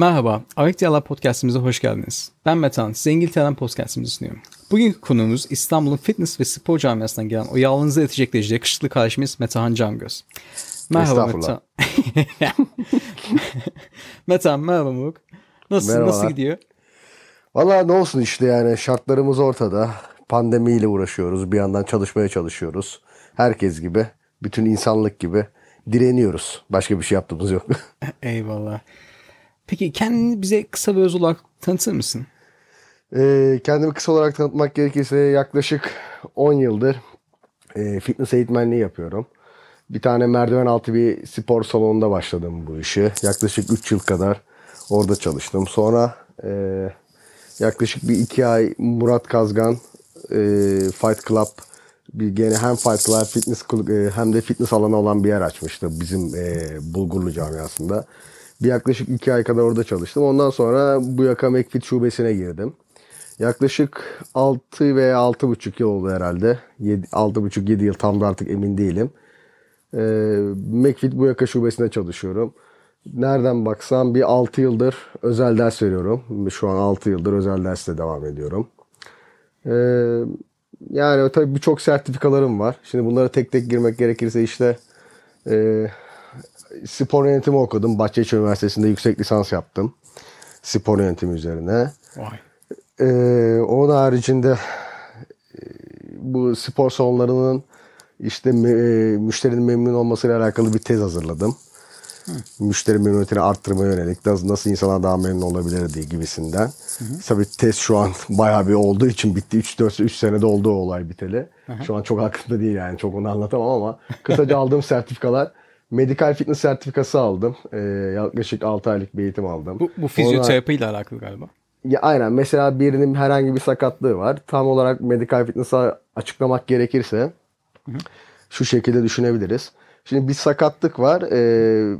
Merhaba, Ayık Diyalog Podcast'imize hoş geldiniz. Ben Metan, size İngiltere'den podcast'imizi sunuyorum. Bugünkü konuğumuz İstanbul'un fitness ve spor camiasından gelen o yağlınızı edecekleyici yakışıklı kardeşimiz Metehan Cangöz. Merhaba Metehan. Metehan merhaba Muk. Nasıl, Merhaba. nasıl gidiyor? Valla ne olsun işte yani şartlarımız ortada. Pandemiyle uğraşıyoruz. Bir yandan çalışmaya çalışıyoruz. Herkes gibi, bütün insanlık gibi direniyoruz. Başka bir şey yaptığımız yok. Eyvallah. Peki kendini bize kısa ve öz olarak tanıtır mısın? Ee, kendimi kısa olarak tanıtmak gerekirse yaklaşık 10 yıldır e, fitness eğitmenliği yapıyorum. Bir tane merdiven altı bir spor salonunda başladım bu işi. Yaklaşık 3 yıl kadar orada çalıştım. Sonra e, yaklaşık bir 2 ay Murat Kazgan e, Fight Club bir gene hem Fight Club fitness e, hem de fitness alanı olan bir yer açmıştı bizim e, Bulgurlu camiasında. Bir yaklaşık 2 ay kadar orada çalıştım. Ondan sonra bu yaka McFit şubesine girdim. Yaklaşık 6 veya 6,5 yıl oldu herhalde. 6,5-7 yıl tam da artık emin değilim. Ee, McFit bu yaka şubesinde çalışıyorum. Nereden baksam bir 6 yıldır özel ders veriyorum. Şu an 6 yıldır özel derste devam ediyorum. Ee, yani tabii birçok sertifikalarım var. Şimdi bunlara tek tek girmek gerekirse işte e, spor yönetimi okudum. Bahçeşehir Üniversitesi'nde yüksek lisans yaptım. Spor yönetimi üzerine. Vay. Ee, onun haricinde e, bu spor salonlarının işte e, müşterinin memnun olmasıyla alakalı bir tez hazırladım. Müşteri memnuniyetini arttırmaya yönelik nasıl, nasıl insanlar daha memnun olabilir diye gibisinden. Tabii tez şu an bayağı bir olduğu için bitti. 3-4 3 senede oldu o olay biteli. Şu an çok aklımda değil yani çok onu anlatamam ama kısaca aldığım sertifikalar Medikal fitness sertifikası aldım. Ee, yaklaşık 6 aylık bir eğitim aldım. Bu, bu fizyoterapi ile alakalı galiba. ya aynen mesela birinin herhangi bir sakatlığı var. Tam olarak medikal fitness'a açıklamak gerekirse şu şekilde düşünebiliriz. Şimdi bir sakatlık var. Ee,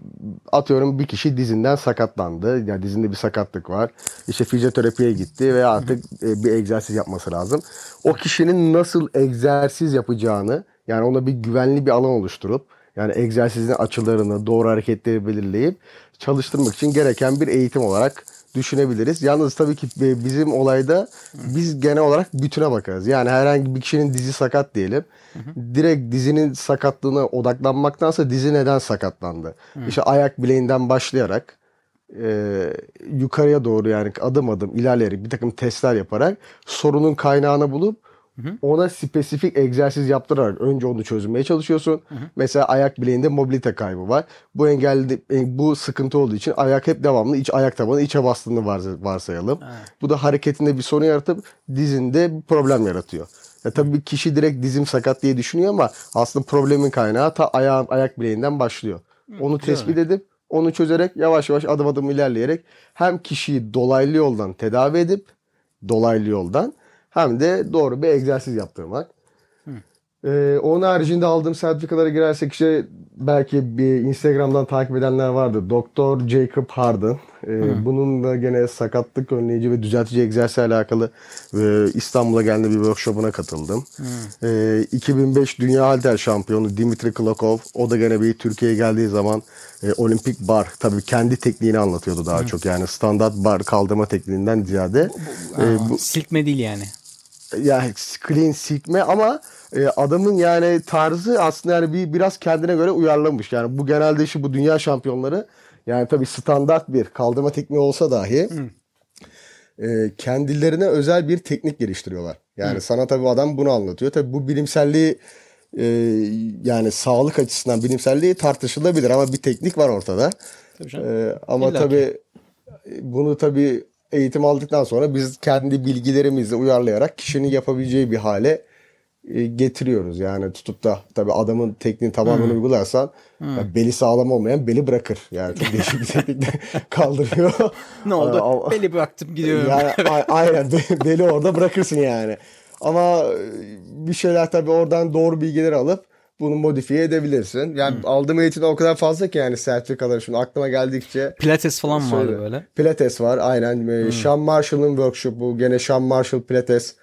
atıyorum bir kişi dizinden sakatlandı. Yani dizinde bir sakatlık var. İşte fizyoterapiye gitti ve artık e, bir egzersiz yapması lazım. O kişinin nasıl egzersiz yapacağını yani ona bir güvenli bir alan oluşturup yani egzersizin açılarını, doğru hareketleri belirleyip çalıştırmak için gereken bir eğitim olarak düşünebiliriz. Yalnız tabii ki bizim olayda biz genel olarak bütüne bakarız. Yani herhangi bir kişinin dizi sakat diyelim. Direkt dizinin sakatlığına odaklanmaktansa dizi neden sakatlandı? İşte ayak bileğinden başlayarak e, yukarıya doğru yani adım adım ilerleyerek bir takım testler yaparak sorunun kaynağını bulup ona spesifik egzersiz yaptırarak önce onu çözmeye çalışıyorsun. Mesela ayak bileğinde mobilite kaybı var. Bu engelli e, bu sıkıntı olduğu için ayak hep devamlı iç ayak tabanı içe bastığını varsa- varsayalım. Bu da hareketinde bir sorun yaratıp dizinde bir problem yaratıyor. Ya tabii kişi direkt dizim sakat diye düşünüyor ama aslında problemin kaynağı ta ayağın ayak bileğinden başlıyor. Onu tespit edip onu çözerek yavaş yavaş adım adım ilerleyerek hem kişiyi dolaylı yoldan tedavi edip dolaylı yoldan hem de doğru bir egzersiz yaptırmak. Ee, onun haricinde aldığım sertifikalara girersek işte belki bir Instagram'dan takip edenler vardı. Doktor Jacob Harden. Ee, bunun da gene sakatlık önleyici ve düzeltici egzersizle alakalı e, İstanbul'a geldiğinde bir workshop'una katıldım. Ee, 2005 Dünya Halter Şampiyonu Dimitri Klokov. O da gene bir Türkiye'ye geldiği zaman e, olimpik bar tabii kendi tekniğini anlatıyordu daha çok. Yani standart bar kaldırma tekniğinden ziyade. e, Aa, Silkme değil yani. Ya clean silkme ama e, adamın yani tarzı aslında yani bir biraz kendine göre uyarlamış. Yani bu genelde işi bu dünya şampiyonları yani tabii standart bir kaldırma tekniği olsa dahi e, kendilerine özel bir teknik geliştiriyorlar. Yani sana tabii adam bunu anlatıyor. Tabii bu bilimselliği e, yani sağlık açısından bilimselliği tartışılabilir ama bir teknik var ortada. Tabii canım. E, ama İlla ki. tabii bunu tabii eğitim aldıktan sonra biz kendi bilgilerimizle uyarlayarak kişinin yapabileceği bir hale e, getiriyoruz. Yani tutup da tabii adamın tekniğini tamamen uygularsan ya beli sağlam olmayan beli bırakır. Yani çok değişik bir teknikle kaldırıyor. Ne oldu? Beli bıraktım gidiyorum. yani aynen be- beli orada bırakırsın yani. Ama e, bir şeyler tabii oradan doğru bilgileri alıp bunu modifiye edebilirsin. Yani aldığım eğitim o kadar fazla ki yani sertifikaları şimdi aklıma geldikçe Pilates falan vardı Söyle. böyle. Pilates var aynen. Ee, Sean Marshall'ın workshop'u gene Sean Marshall Pilates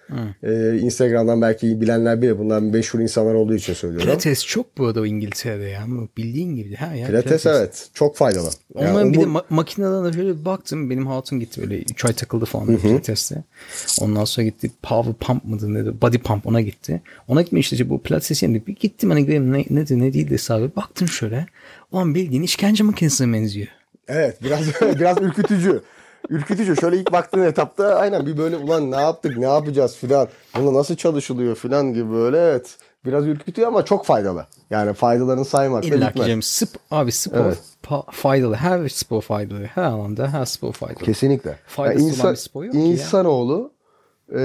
Ee, Instagram'dan belki bilenler bilir. Bunlar meşhur insanlar olduğu için söylüyorum. Pilates çok bu arada İngiltere'de ya. Bildiğin gibi. Ha ya, Pilates, evet. Çok faydalı. Yani Onların bir bu- de ma- makineden de şöyle bir baktım. Benim hatun gitti böyle 3 ay takıldı falan böyle pilateste. Ondan sonra gitti power pump mıdır nedir body pump ona gitti. Ona gitme işte bu pilates yerine bir gittim hani göreyim ne, nedir ne değil hesabı. Baktım şöyle. Ulan bildiğin işkence makinesine benziyor. Evet biraz biraz ürkütücü. Ürkütücü. Şöyle ilk baktığın etapta aynen bir böyle ulan ne yaptık ne yapacağız filan. Bunda nasıl çalışılıyor filan gibi böyle evet. Biraz ürkütüyor ama çok faydalı. Yani faydalarını saymak da İlla ki bitmez. sp abi spor Evet. faydalı. Her spor faydalı. Her alanda her spor faydalı. Kesinlikle. Faydası Yani olan insan, bir spor yok insanoğlu e,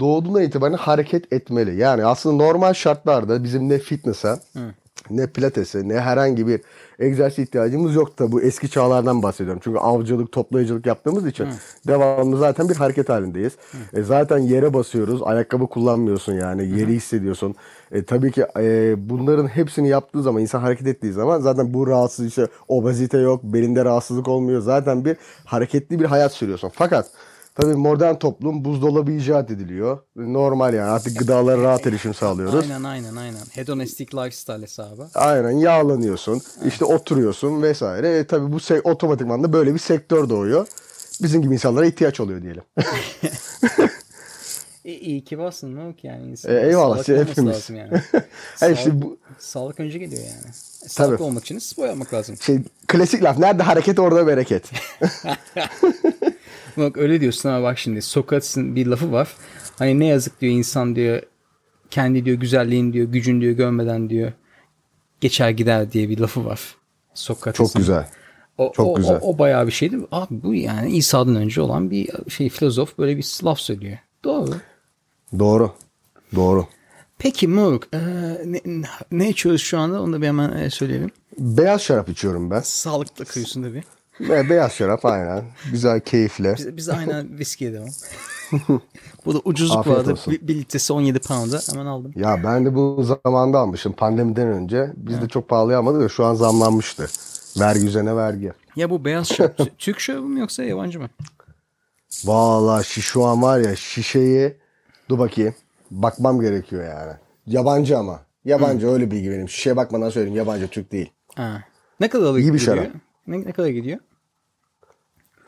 doğduğundan itibaren hareket etmeli. Yani aslında normal şartlarda bizim ne fitness'a ne pilatese ne herhangi bir egzersiz ihtiyacımız yok da bu eski çağlardan bahsediyorum. Çünkü avcılık, toplayıcılık yaptığımız için devamlı zaten bir hareket halindeyiz. E, zaten yere basıyoruz. Ayakkabı kullanmıyorsun yani. Yeri hissediyorsun. E, tabii ki e, bunların hepsini yaptığı zaman insan hareket ettiği zaman zaten bu rahatsız işte obezite yok, belinde rahatsızlık olmuyor. Zaten bir hareketli bir hayat sürüyorsun. Fakat Tabii modern toplum buzdolabı icat ediliyor. Normal yani artık gıdalara rahat erişim sağlıyoruz. Aynen aynen aynen. Hedonistic lifestyle hesabı. Aynen yağlanıyorsun. işte oturuyorsun vesaire. E, tabii bu se- otomatikman da böyle bir sektör doğuyor. Bizim gibi insanlara ihtiyaç oluyor diyelim. E, iyi ki varsın ne yok yani. İnsan, E, eyvallah, olması hepimiz. lazım yani. Hayır, işte sağlık, bu- sağlık önce geliyor yani. E, Sağlıklı Tabii. olmak için spor yapmak lazım. Şey klasik laf nerede hareket orada bereket. Bak öyle diyorsun ama bak şimdi Sokrates'in bir lafı var. Hani ne yazık diyor insan diyor kendi diyor güzelliğin diyor gücün diyor görmeden diyor geçer gider diye bir lafı var. Sokrates'in. Çok güzel. O, Çok o, güzel. O, o bayağı bir şeydi. Abi bu yani İsa'dan önce olan bir şey filozof böyle bir laf söylüyor. Doğru. Doğru. Doğru. Peki Moruk e, ne, ne içiyoruz şu anda onu da bir hemen e, söyleyelim. Beyaz şarap içiyorum ben. Sağlıklı kıyıyorsun tabii. Ve beyaz şarap aynen. Güzel, keyifli. Biz, biz aynen viskiye devam. bu da ucuzluk Afiyet vardı. olsun. Bir, bir litresi 17 pound'a hemen aldım. Ya ben de bu zamanda almışım pandemiden önce. Biz de çok pahalıya almadık da şu an zamlanmıştı. Vergi üzerine vergi. Ya bu beyaz şarap Tü- Türk şarabı mı yoksa yabancı mı? Valla şu an var ya şişeyi dur bakayım. Bakmam gerekiyor yani. Yabancı ama. Yabancı öyle bilgi benim. Şişeye bakmadan söyleyeyim yabancı Türk değil. Ha. Ne kadar İyi bir gidiyor? şarap. Ne, ne kadar gidiyor?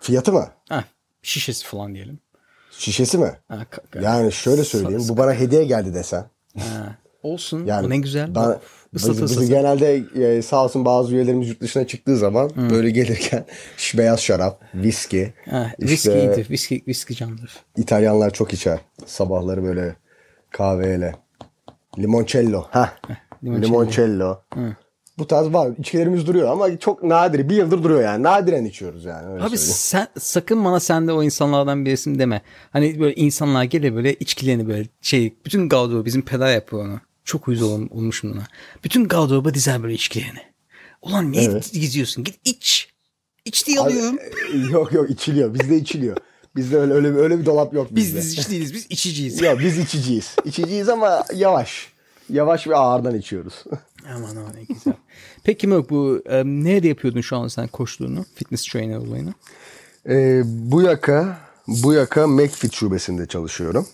Fiyatı mı? Ha, şişesi falan diyelim. Şişesi mi? Ha, Yani şöyle söyleyeyim. Bu bana hediye geldi desen. ha. Olsun. Yani ne güzel. Ben, Bizi ısıtı. genelde e, sağ olsun bazı üyelerimiz yurt dışına çıktığı zaman böyle gelirken ş- beyaz şarap, viski. Ha, viski işte iyidir. Viski, viski candır. İtalyanlar çok içer. Sabahları böyle kahveyle. Limoncello. Ha. limoncello. Limoncello. Bu tarz var. İçkilerimiz duruyor ama çok nadir. Bir yıldır duruyor yani. Nadiren içiyoruz yani. Öyle Abi söyleyeyim. sen sakın bana sen de o insanlardan birisin deme. Hani böyle insanlar gelir böyle içkilerini böyle şey bütün gardırobu bizim peder yapıyor onu. Çok uyuz ol, olmuşum buna. Bütün gardıroba dizer böyle içkilerini. Ulan niye Evet. geziyorsun? Git iç. İç diye Abi, alıyorum. e, yok yok içiliyor. Bizde içiliyor. Bizde öyle öyle, öyle bir dolap yok Biz bizde. biz iç değiliz. Biz içiciyiz. Yok biz içiciyiz. İçiciyiz ama yavaş. Yavaş ve ağırdan içiyoruz. Aman aman ne güzel. Peki Mök bu e, nerede yapıyordun şu an sen koştuğunu? Fitness trainer olayını. Ee, bu yaka bu yaka McFit şubesinde çalışıyorum.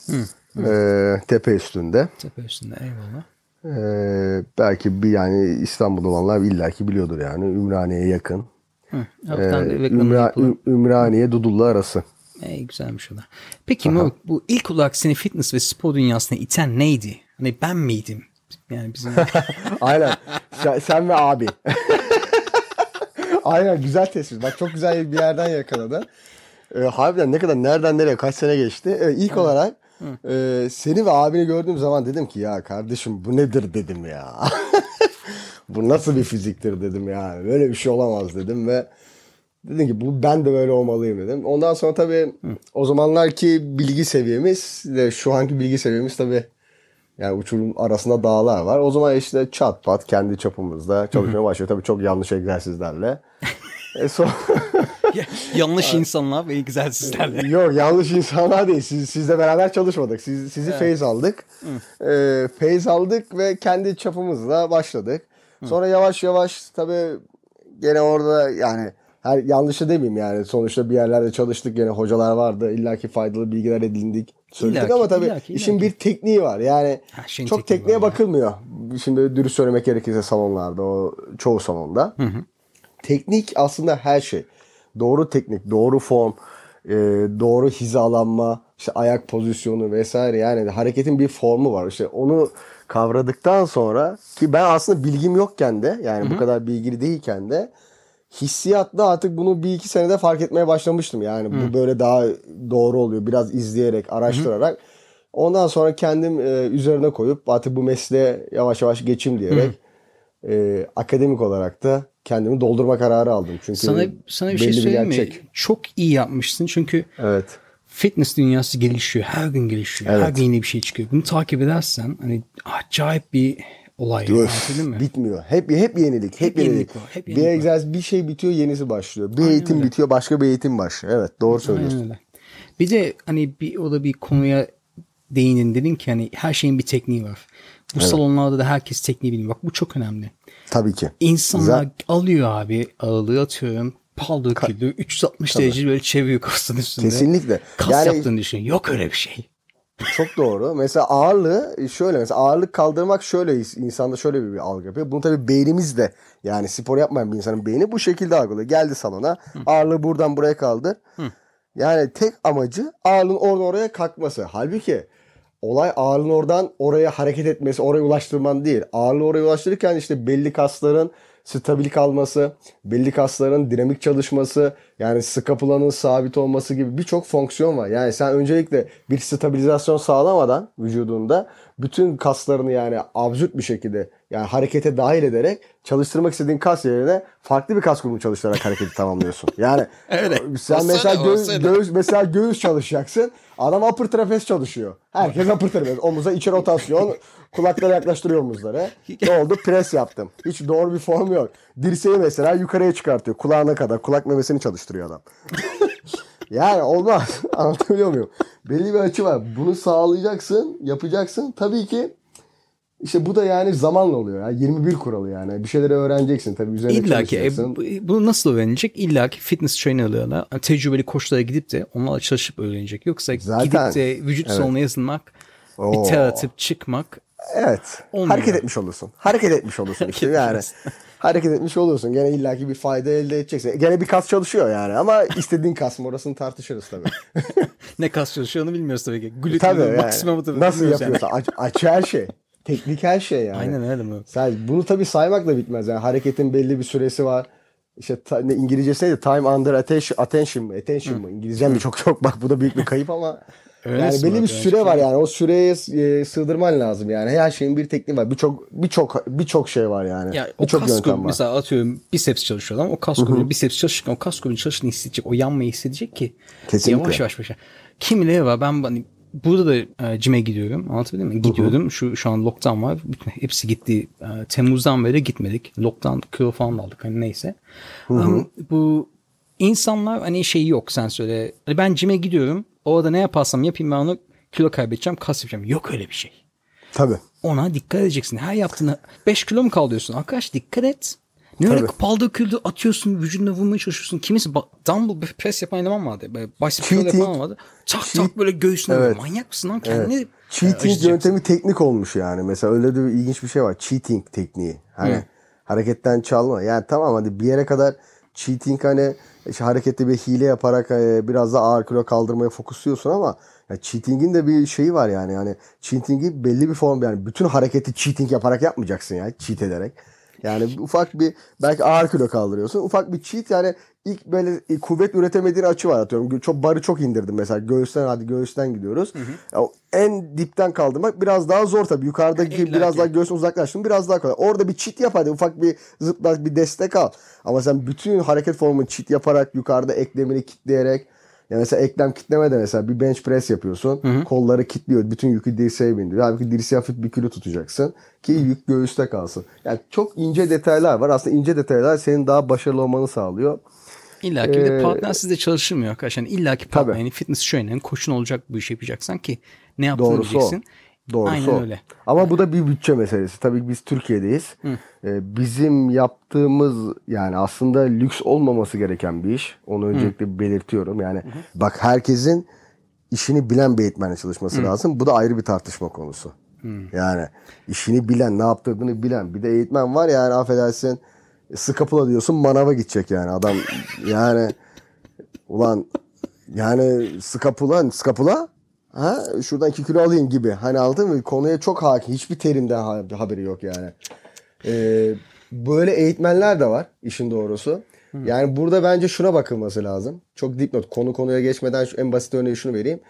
Ee, tepe üstünde. Tepe üstünde eyvallah. Ee, belki bir yani İstanbul'da olanlar illaki biliyordur yani Ümraniye'ye yakın. Hı. Ee, Ümra- Ümraniye Dudullu arası. Ey güzelmiş o da. Peki Mök bu ilk olarak seni fitness ve spor dünyasına iten neydi? Hani ben miydim? Yani bizim Aynen. sen, sen ve abi. Aynen güzel tespit. Bak çok güzel bir yerden yakaladın. Ee, harbiden ne kadar nereden nereye kaç sene geçti. Ee, ilk olarak e, seni ve abini gördüğüm zaman dedim ki ya kardeşim bu nedir dedim ya. bu nasıl bir fiziktir dedim yani. Böyle bir şey olamaz dedim ve dedim ki bu ben de böyle olmalıyım dedim. Ondan sonra tabii o zamanlarki bilgi seviyemiz de şu anki bilgi seviyemiz tabii yani uçurum arasında dağlar var. O zaman işte çat pat kendi çapımızda çalışmaya başlıyor. Tabii çok yanlış egzersizlerle. E son... yanlış insanlar ve egzersizlerle. Yok yanlış insanlar değil. Siz, sizle beraber çalışmadık. Siz, sizi feyiz aldık. Ee, feyiz aldık ve kendi çapımızla başladık. Sonra yavaş yavaş tabii gene orada yani her yanlışı demeyeyim yani. Sonuçta bir yerlerde çalıştık yine hocalar vardı. İlla ki faydalı bilgiler edindik. Söyledik İllaki, ama tabii illaki, işin illaki. bir tekniği var. Yani şeyin çok tekniğe var ya. bakılmıyor. Şimdi dürüst söylemek gerekirse salonlarda o çoğu salonda. Teknik aslında her şey. Doğru teknik, doğru form, e, doğru hizalanma, işte ayak pozisyonu vesaire yani hareketin bir formu var. İşte onu kavradıktan sonra ki ben aslında bilgim yokken de yani bu kadar bilgili değilken de hissiyatla artık bunu bir iki senede fark etmeye başlamıştım. Yani bu böyle daha doğru oluyor. Biraz izleyerek, araştırarak. Ondan sonra kendim e, üzerine koyup artık bu mesleğe yavaş yavaş geçeyim diyerek e, akademik olarak da kendimi doldurma kararı aldım. Çünkü Sana sana bir şey söyleyeyim mi? gerçek. Çok iyi yapmışsın çünkü Evet. fitness dünyası gelişiyor. Her gün gelişiyor. Her Evet. gün yeni bir şey çıkıyor. Bunu takip edersen hani acayip bir olay. Öf, mı? bitmiyor. Hep hep yenilik, hep, Hep yenilik. yenilik var, hep bir yenilik var. egzersiz bir şey bitiyor, yenisi başlıyor. Bir Aynen eğitim öyle. bitiyor, başka bir eğitim başlıyor. Evet, doğru söylüyorsun. Aynen öyle. Bir de hani bir o da bir konuya değinin dedin ki hani her şeyin bir tekniği var. Bu salonlarda da herkes tekniği bilmiyor. Bak bu çok önemli. Tabii ki. İnsanlar Güzel. alıyor abi ağırlığı atıyorum. Paldır kilo 360 derece böyle çeviriyor kasın üstünde. Kesinlikle. Kas Yani- yaptığını düşün. Yok öyle bir şey. Çok doğru. Mesela ağırlığı şöyle mesela ağırlık kaldırmak şöyle insanda şöyle bir, bir algı yapıyor. Bunu tabii beynimiz de yani spor yapmayan bir insanın beyni bu şekilde algılıyor. Geldi salona ağırlığı buradan buraya kaldır. Yani tek amacı ağırlığın oradan oraya kalkması. Halbuki olay ağırlığın oradan oraya hareket etmesi, oraya ulaştırman değil. Ağırlığı oraya ulaştırırken işte belli kasların stabil kalması, belli kasların dinamik çalışması, yani skapulanın sabit olması gibi birçok fonksiyon var. Yani sen öncelikle bir stabilizasyon sağlamadan vücudunda bütün kaslarını yani absürt bir şekilde yani harekete dahil ederek çalıştırmak istediğin kas yerine farklı bir kas grubunu çalıştırarak hareketi tamamlıyorsun. Yani Öyle. sen Olsa mesela da. göğüs mesela göğüs çalışacaksın. Adam upper trapez çalışıyor. Herkes upper trapez. Omuza içi rotasyon. Kulaklara yaklaştırıyor omuzları. Ne oldu? Pres yaptım. Hiç doğru bir form yok. Dirseği mesela yukarıya çıkartıyor. Kulağına kadar. Kulak memesini çalıştırıyor adam. yani olmaz. Anlatabiliyor muyum? Belli bir açı var. Bunu sağlayacaksın. Yapacaksın. Tabii ki işte bu da yani zamanla oluyor. Ya. 21 kuralı yani. Bir şeyleri öğreneceksin. Tabii üzerine İlla ki e, bu- bunu nasıl öğrenecek? İlla ki fitness trainerlarına, tecrübeli koçlara gidip de onlarla çalışıp öğrenecek. Yoksa Zaten, gidip de vücut evet. salonuna yazılmak, bir Oo. ter atıp çıkmak Evet. Olmuyor. Hareket etmiş olursun. Hareket etmiş olursun işte yani. Hareket etmiş olursun. Gene illaki bir fayda elde edeceksin. Gene bir kas çalışıyor yani ama istediğin kas mı orasını tartışırız tabii. ne kas çalışıyor onu bilmiyoruz tabii ki. Gluten tabii yani. maksimumu tabii Nasıl bilmiyoruz yani. yapıyorsa aç, açı her şey. Teknik her şey yani. Aynen öyle mi? Sen bunu tabii saymak da bitmez yani. Hareketin belli bir süresi var. İşte ta, ne İngilizcesi neydi? Time under attention, attention mı? Attention mı? İngilizcem mi çok yok. Bak bu da büyük bir kayıp ama Öyle yani belli bir Yani süre var yani. O süreye e, sığdırman lazım yani. Her şeyin bir tekniği var. Birçok birçok birçok şey var yani. Ya o birçok yöntem var. mesela atıyorum biceps çalışıyor adam. O kas grubu biceps çalışırken o kas grubunun çalıştığını hissedecek. O yanmayı hissedecek ki Kesinlikle. yavaş yavaş başa. Kimileri var ben hani burada da e, cime gidiyorum. Anlatabildim mi? Gidiyordum. Şu şu an lockdown var. Hepsi gitti. E, Temmuz'dan beri gitmedik. Lockdown kilo falan aldık. Hani neyse. Ama bu insanlar hani şey yok sen söyle. Hani ben cime gidiyorum. Orada ne yaparsam yapayım ben onu kilo kaybedeceğim, kas yapacağım. Yok öyle bir şey Tabii. ona dikkat edeceksin. Her yaptığını 5 kilo mu kaldırıyorsun? Arkadaş dikkat et. Ne öyle Tabii. paldır küldür atıyorsun vücuduna vurmaya çalışıyorsun. Kimisi dumbbell bir pres yapan eleman vardı. Böyle bicep curl Cheating. yapan vardı. Tak tak böyle göğsüne Evet. Manyak mısın lan kendini? Evet. e, Cheating acıtacaksın. yöntemi teknik olmuş yani. Mesela öyle de bir ilginç bir şey var. Cheating tekniği. Hani Hı. hareketten çalma. Yani tamam hadi bir yere kadar cheating hani işte harekette bir hile yaparak e, biraz da ağır kilo kaldırmaya fokusluyorsun ama ya cheating'in de bir şeyi var yani. Yani cheating'i belli bir form yani bütün hareketi cheating yaparak yapmayacaksın ya. Cheat ederek. Yani ufak bir belki ağır kilo kaldırıyorsun. Ufak bir cheat yani ilk böyle kuvvet üretemediğin açı var atıyorum. Çok barı çok indirdim mesela. Göğüsten hadi göğüsten gidiyoruz. Ya o en dipten kaldırmak biraz daha zor tabii. Yukarıdaki İlla biraz ki. daha göğsün uzaklaştın biraz daha kolay. Orada bir cheat yap hadi ufak bir zıpla bir destek al. Ama sen bütün hareket formunu cheat yaparak yukarıda eklemini kitleyerek ya mesela eklem kitleme de mesela bir bench press yapıyorsun. Kolları kilitliyor. Bütün yükü dirseğe bindiriyor. Halbuki dirseğe hafif bir kilo tutacaksın. Ki yük göğüste kalsın. Yani çok ince detaylar var. Aslında ince detaylar senin daha başarılı olmanı sağlıyor. İlla ki bir de Ee, partner sizde çalışılmıyor arkadaşlar. Yani illa ki partner Tabii. yani fitness trainer'ın koçun olacak bu işi yapacaksan ki ne yaptığını Doğrusu o. Doğrusu Aynen o. öyle. Ama bu da bir bütçe meselesi. Tabii biz Türkiye'deyiz. Ee, bizim yaptığımız yani aslında lüks olmaması gereken bir iş. Onu öncelikle belirtiyorum. Yani bak herkesin işini bilen bir eğitmenle çalışması lazım. Bu da ayrı bir tartışma konusu. Yani işini bilen, ne yaptırdığını bilen. Bir de eğitmen var yani affedersin skapula diyorsun manava gidecek yani adam yani ulan yani skapula skapula ha şuradan 2 kilo alayım gibi. Hani aldın mı? Konuya çok hakim. Hiçbir terimden ha- haberi yok yani. Ee, böyle eğitmenler de var işin doğrusu. Yani burada bence şuna bakılması lazım. Çok dipnot. Konu konuya geçmeden şu en basit örneği şunu vereyim.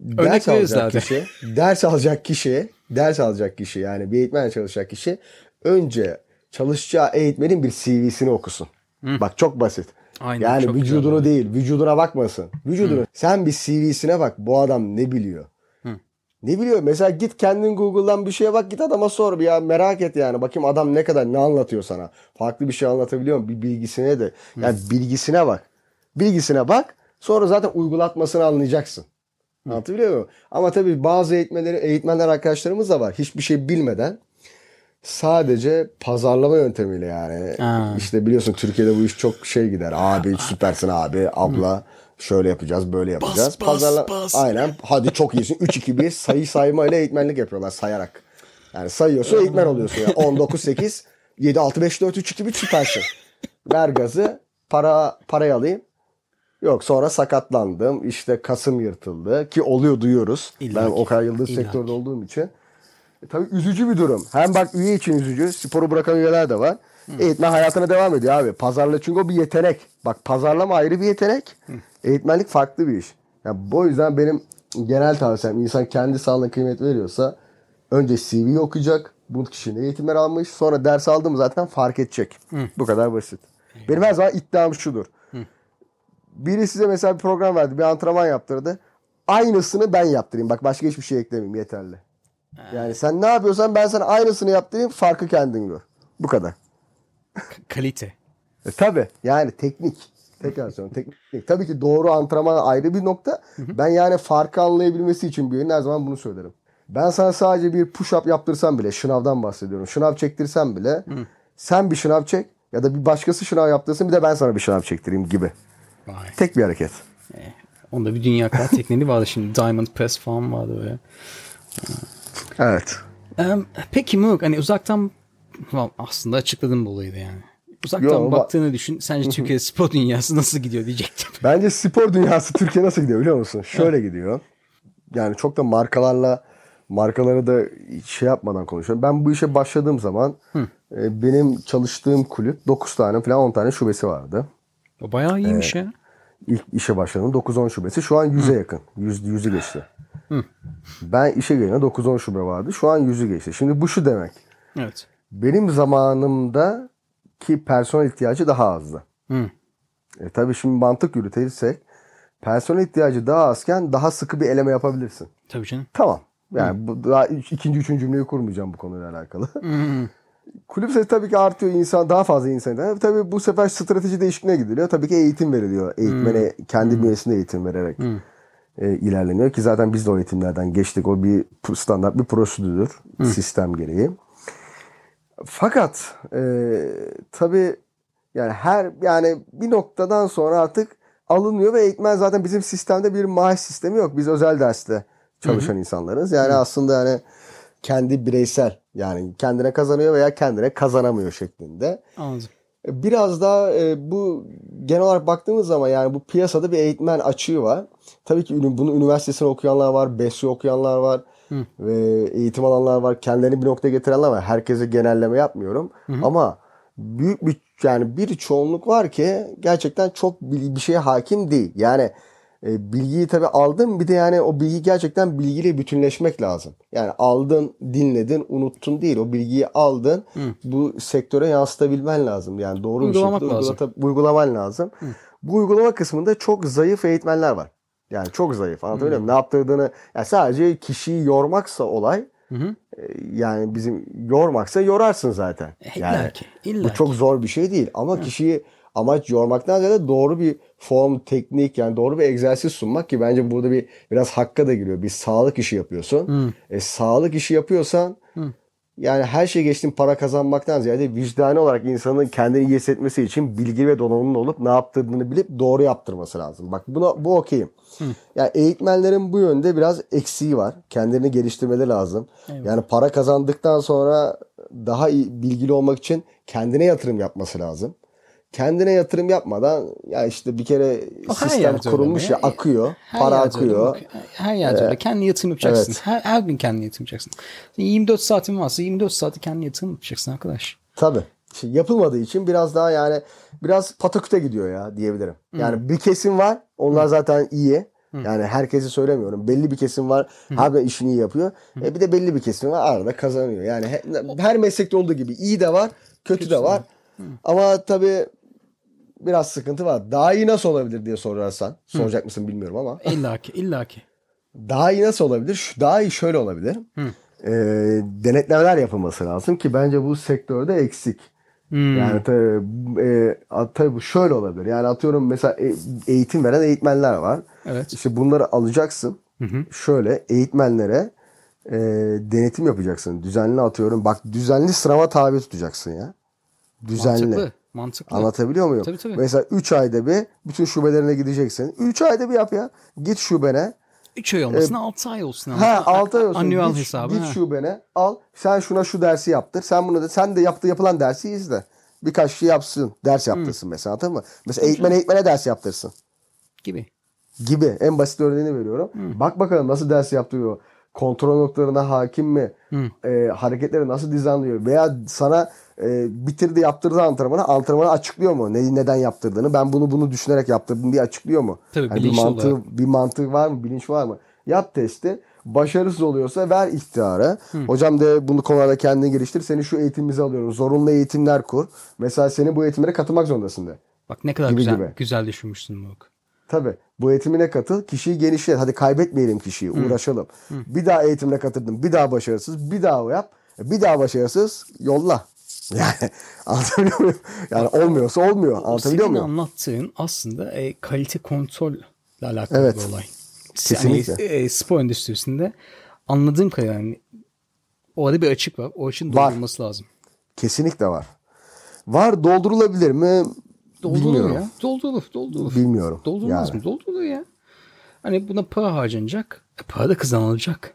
Ders veririz alacak kişi ders alacak kişi ders alacak kişi. Yani bir eğitmenle çalışacak kişi önce çalışacağı eğitmenin bir CV'sini okusun. Bak çok basit Aynen, yani güzel vücudunu abi. değil, vücuduna bakmasın. Vücudunu. Sen bir CV'sine bak. Bu adam ne biliyor? Ne biliyor? Mesela git kendin Google'dan bir şeye bak. Git adama sor bir ya merak et yani. Bakayım adam ne kadar ne anlatıyor sana. Farklı bir şey anlatabiliyor mu? Bir bilgisine de. Yani bilgisine bak. Bilgisine bak. Sonra zaten uygulatmasını anlayacaksın. Anlatabiliyor muyum? Ama tabii bazı eğitmenleri, eğitmenler arkadaşlarımız da var. Hiçbir şey bilmeden sadece pazarlama yöntemiyle yani. Ha. İşte biliyorsun Türkiye'de bu iş çok şey gider. Abi süpersin abi, abla şöyle yapacağız, böyle yapacağız. bas, Pazarla bas. Aynen. Hadi çok iyisin. 3 2 1 sayı saymayla eğitmenlik yapıyorlar sayarak. Yani sayıyorsun eğitmen oluyorsun ya. 19 8 7 6 5 4 3 2 1 süpersin. Ver gazı, para parayı alayım. Yok sonra sakatlandım. İşte kasım yırtıldı ki oluyor duyuyoruz. İlla ben o kadar yıldır İlla sektörde olduğum için. E, tabii üzücü bir durum. Hem bak üye için üzücü. Sporu bırakan üyeler de var. Eğitmen hayatına devam ediyor abi. Pazarla çünkü o bir yetenek. Bak pazarlama ayrı bir yetenek. Eğitmenlik farklı bir iş. Yani bu yüzden benim genel tavsiyem insan kendi sağlığına kıymet veriyorsa önce CV'yi okuyacak. Bu kişi ne eğitimler almış. Sonra ders aldı mı zaten fark edecek. Bu kadar basit. Benim her zaman iddiam şudur. Biri size mesela bir program verdi. Bir antrenman yaptırdı. Aynısını ben yaptırayım. Bak başka hiçbir şey eklemeyeyim yeterli. Yani sen ne yapıyorsan ben sana aynısını yaptırayım. Farkı kendin gör. Bu kadar. Kalite. E, tabii yani teknik. Tekrar söylüyorum teknik. Tabii ki doğru antrenman ayrı bir nokta. Ben yani farkı anlayabilmesi için bir her zaman bunu söylerim. Ben sana sadece bir push up yaptırsam bile şınavdan bahsediyorum. Şınav çektirsem bile sen bir şınav çek ya da bir başkası şınav yaptırsın bir de ben sana bir şınav çektireyim gibi. Vay. Tek bir hareket. Onda bir dünya kadar tekniği vardı şimdi. Diamond Press falan vardı böyle. Evet. Peki Muruk hani uzaktan aslında açıkladım bu olayı da yani. Uzaktan Yo, ba- baktığını düşün. Sence Türkiye spor dünyası nasıl gidiyor diyecektim. Bence spor dünyası Türkiye nasıl gidiyor biliyor musun? Şöyle gidiyor. Yani çok da markalarla markaları da şey yapmadan konuşuyorum. Ben bu işe başladığım zaman e, benim çalıştığım kulüp 9 tane falan 10 tane şubesi vardı. O bayağı iyiymiş ya. İlk işe başladığım 9-10 şubesi. Şu an 100'e yakın. 100, 100'ü geçti. Ben işe gelene 9-10 şube vardı. Şu an 100'ü geçti. Şimdi bu şu demek. Evet. Benim zamanımda ki personel ihtiyacı daha azdı. Hı. E tabii şimdi mantık yürütürsek personel ihtiyacı daha azken daha sıkı bir eleme yapabilirsin. Tabii canım. Tamam. Yani bu daha ikinci, üçüncü cümleyi kurmayacağım bu konuyla alakalı. Kulüp sayısı tabii ki artıyor insan daha fazla insan. Tabii, bu sefer strateji değişikliğine gidiliyor. Tabii ki eğitim veriliyor. Eğitmene kendi bünyesinde eğitim vererek e, ilerleniyor ki zaten biz de o eğitimlerden geçtik. O bir standart bir prosedürdür sistem gereği. Fakat e, tabii yani her yani bir noktadan sonra artık alınıyor ve eğitmen zaten bizim sistemde bir maaş sistemi yok. Biz özel derste çalışan insanlarız. Yani aslında yani kendi bireysel yani kendine kazanıyor veya kendine kazanamıyor şeklinde. Anladım. Biraz daha e, bu genel olarak baktığımız zaman yani bu piyasada bir eğitmen açığı var. Tabii ki bunun üniversitesini okuyanlar var, BES'i okuyanlar var ve eğitim alanlar var. Kendilerini bir noktaya getirenler var. Herkese genelleme yapmıyorum. Ama büyük bir yani bir çoğunluk var ki gerçekten çok bir şeye hakim değil. Yani e, bilgiyi tabii aldın bir de yani o bilgi gerçekten bilgiyle bütünleşmek lazım. Yani aldın, dinledin, unuttun değil. O bilgiyi aldın, bu sektöre yansıtabilmen lazım. Yani doğru Uygulamak bir şekilde lazım. uygulata- uygulaman lazım. Bu uygulama kısmında çok zayıf eğitmenler var. Yani çok zayıf. Anlatabiliyor muyum? Ne yaptırdığını yani sadece kişiyi yormaksa olay e, yani bizim yormaksa yorarsın zaten. E, Yani ki, illa bu çok zor bir şey değil ama kişiyi amaç yormaktan ziyade doğru bir form, teknik yani doğru bir egzersiz sunmak ki bence burada bir biraz hakka da giriyor. Bir sağlık işi yapıyorsun. E, sağlık işi yapıyorsan yani her şey geçtim para kazanmaktan ziyade vicdani olarak insanın kendini iyi hissetmesi için bilgi ve donanımlı olup ne yaptırdığını bilip doğru yaptırması lazım. Bak buna bu okeyim. Yani eğitmenlerin bu yönde biraz eksiği var. Kendilerini geliştirmeleri lazım. Yani para kazandıktan sonra daha iyi bilgili olmak için kendine yatırım yapması lazım. Kendine yatırım yapmadan ya işte bir kere O sistem öyle kurulmuş mi? ya akıyor. Her para öyle akıyor. bak. Her yerde öyle. Kendi yatırım yapacaksın. Evet. Her, her gün kendi yatırım yapacaksın. 24 saatin varsa 24 saati kendi yatırım yapacaksın arkadaş. Tabii. Şimdi yapılmadığı için biraz daha yani biraz pataküte gidiyor ya diyebilirim. Yani bir kesim var. Onlar zaten iyi. Yani herkesi söylemiyorum. Belli bir kesim var. Harbiden işini iyi yapıyor. E bir de belli bir kesim var. Arada kazanıyor. Yani he- her meslekte olduğu gibi iyi de var, kötü de var. Ama tabii biraz sıkıntı var. Daha iyi nasıl olabilir diye sorarsan. Soracak mısın bilmiyorum ama. İlla ki, illa ki. Daha iyi nasıl olabilir? Şu, daha iyi şöyle olabilir. Ee, denetlemeler yapılması lazım ki bence bu sektörde eksik. Yani tabii, e, tabii bu şöyle olabilir. Yani atıyorum mesela e- eğitim veren eğitmenler var. Evet. İşte bunları alacaksın. Şöyle eğitmenlere e, denetim yapacaksın. Düzenli atıyorum. Bak düzenli sınava tabi tutacaksın ya. Düzenli. Mantıklı. Mantıklı. Anlatabiliyor muyum? Tabii, tabii. Mesela 3 ayda bir bütün şubelerine gideceksin. 3 ayda bir yap ya. Git şubene. 3 ay olmasın 6 ay olsun. ama. Ha 6 ay olsun. Annual git, hesabı. Git ha. şubene al. Sen şuna şu dersi yaptır. Sen bunu da sen de yaptığı yapılan dersi izle. Birkaç şey yapsın. Ders yaptırsın mesela tamam mı? Mesela eğitmen eğitmene ders yaptırsın. Gibi. Gibi. En basit örneğini veriyorum. Bak bakalım nasıl ders yaptırıyor. Kontrol noktalarına hakim mi? E, hareketleri nasıl dizaynlıyor? Veya sana e, bitirdi yaptırdı antrenmanı. Antrenmanı açıklıyor mu? Ne, neden yaptırdığını. Ben bunu bunu düşünerek yaptırdım diye açıklıyor mu? Tabii, Hani bir mantığı, olarak. bir mantığı var mı? Bilinç var mı? Yap testi. Başarısız oluyorsa ver ihtiharı. Hocam de bunu konularda kendini geliştir. Seni şu eğitimimize alıyorum. Zorunlu eğitimler kur. Mesela senin bu eğitimlere katılmak zorundasın de. Bak ne kadar Gibi güzel gibi. güzel düşünmüşsün Moruk. Tabii. Bu eğitimine katıl. Kişiyi genişlet. Hadi kaybetmeyelim kişiyi. Uğraşalım. Bir daha eğitimine katıldın. Bir daha başarısız. Bir daha yap. Bir daha başarısız. Yolla. Yani anlatabiliyor muyum? Yani olmuyorsa olmuyor. Anlatabiliyor Senin muyum? anlattığın aslında e, kalite kontrolle alakalı Evet. bir olay. Kesinlikle. Yani, e, spor endüstrisinde anladığım kadarıyla yani, orada bir açık var. O açığın Var. doldurulması lazım. Kesinlikle var. Var doldurulabilir mi? Doldurulur ya. Doldurulur. Doldurulur. Bilmiyorum. Doldurulmaz Yani. mı? Doldurulur ya. Hani buna para harcanacak. E, para da kazanılacak.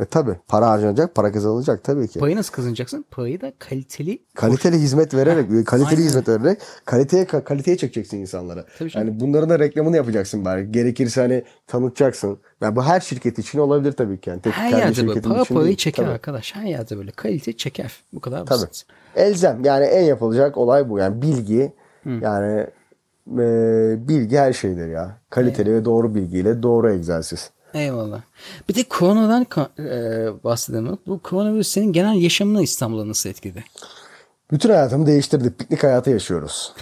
E tabii. Para harcanacak, para kazanılacak tabii ki. Parayı nasıl kazanacaksın? Parayı da kaliteli Kaliteli hizmet vererek, kaliteli aynen. hizmet vererek kaliteye kaliteye çekeceksin insanlara. Tabii canım. yani bunların da reklamını yapacaksın bari. Gerekirse hani tanıtacaksın. Yani bu her şirket için olabilir tabii ki. Yani tek her yerde böyle para parayı değil. çeker Tabii. arkadaş. Her yerde böyle kalite çeker. Bu kadar Tabii. basit. Elzem yani en yapılacak olay bu. Yani bilgi yani e, bilgi her şeydir ya. Kaliteli ve doğru bilgiyle doğru egzersiz. Eyvallah. Bir de koronadan e, bahsedelim. Bu koronavirüs senin genel yaşamını İstanbul'a nasıl etkiledi? Bütün hayatımı değiştirdi. Piknik hayatı yaşıyoruz.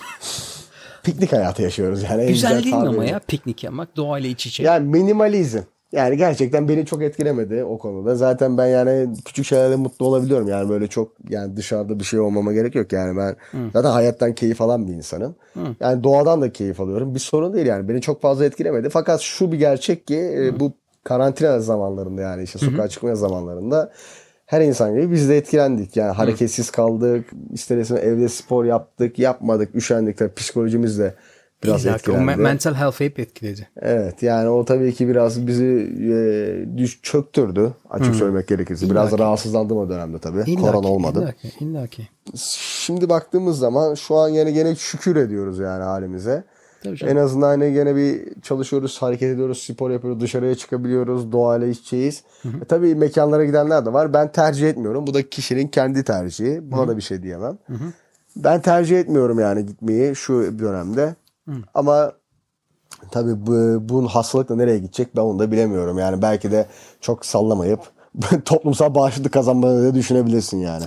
Piknik hayatı yaşıyoruz yani. Güzel değil mi ama ya piknik yapmak doğayla iç içe. Yani minimalizm. Yani gerçekten beni çok etkilemedi o konuda. Zaten ben yani küçük şeylerle mutlu olabiliyorum. Yani böyle çok yani dışarıda bir şey olmama gerek yok. Yani ben zaten hayattan keyif alan bir insanım. Yani doğadan da keyif alıyorum. Bir sorun değil yani. Beni çok fazla etkilemedi. Fakat şu bir gerçek ki e, bu karantina zamanlarında yani işte sokağa çıkma zamanlarında her insan gibi biz de etkilendik. Yani hareketsiz kaldık. İster evde spor yaptık, yapmadık, üşendik. Tabii psikolojimiz de biraz İlla ki o etkilendi. me- mental health hep etkiledi. Evet yani o tabii ki biraz bizi e, düş, çöktürdü açık söylemek gerekirse. Biraz rahatsızlandım o dönemde tabii. İlla Korona olmadı. illa ki, illa ki. Şimdi baktığımız zaman şu an yine gene şükür ediyoruz yani halimize. Tabii canım. En azından hani gene bir çalışıyoruz, hareket ediyoruz, spor yapıyoruz, dışarıya çıkabiliyoruz, doğayla içeceğiz. E tabii mekanlara gidenler de var. Ben tercih etmiyorum. Bu da kişinin kendi tercihi. Buna da bir şey diyemem. Ben tercih etmiyorum yani gitmeyi şu dönemde. Ama tabii bu, bunun hastalıkla nereye gidecek ben onu da bilemiyorum. Yani belki de çok sallamayıp toplumsal bağışıklık kazanmayı da düşünebilirsin yani.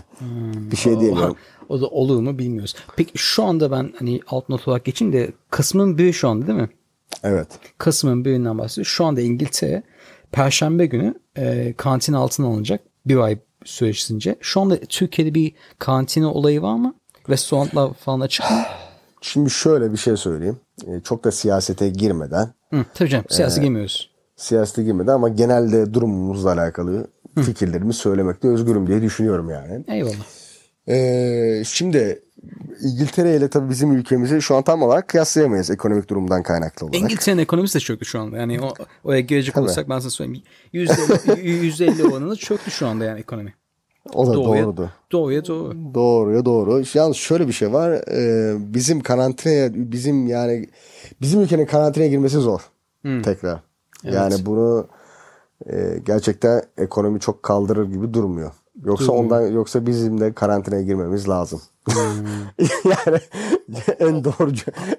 Bir şey diyemiyorum. O da olur mu bilmiyoruz. Peki şu anda ben hani alt not olarak geçeyim de Kasım'ın biri şu anda değil mi? Evet. Kasım'ın birinden bahsediyoruz. Şu anda İngiltere Perşembe günü e, kantin altına alınacak bir ay süresince. Şu anda Türkiye'de bir kantina olayı var mı? Restoranlar falan açık mı? Şimdi şöyle bir şey söyleyeyim. E, çok da siyasete girmeden, Hı, tabii canım. Ee, Siyasi girmiyoruz. siyasete girmeden ama genelde durumumuzla alakalı fikirlerimi söylemekte özgürüm diye düşünüyorum yani. Eyvallah. Ee, şimdi İngiltere ile tabii bizim ülkemizi şu an tam olarak kıyaslayamayız ekonomik durumdan kaynaklı olarak. İngiltere'nin ekonomisi de çöktü şu anda. Yani o, oraya girecek Tabii. olursak ben sana söyleyeyim. %50, %50 oranında çöktü şu anda yani ekonomi. O da Doğuya, doğrudu. Doğuya doğru. Doğruya doğru. Yalnız şöyle bir şey var. Ee, bizim karantinaya bizim yani bizim ülkenin karantinaya girmesi zor. Tekrar. Yani bunu e, gerçekten ekonomi çok kaldırır gibi durmuyor. Yoksa ondan yoksa bizim de karantinaya girmemiz lazım. yani en doğru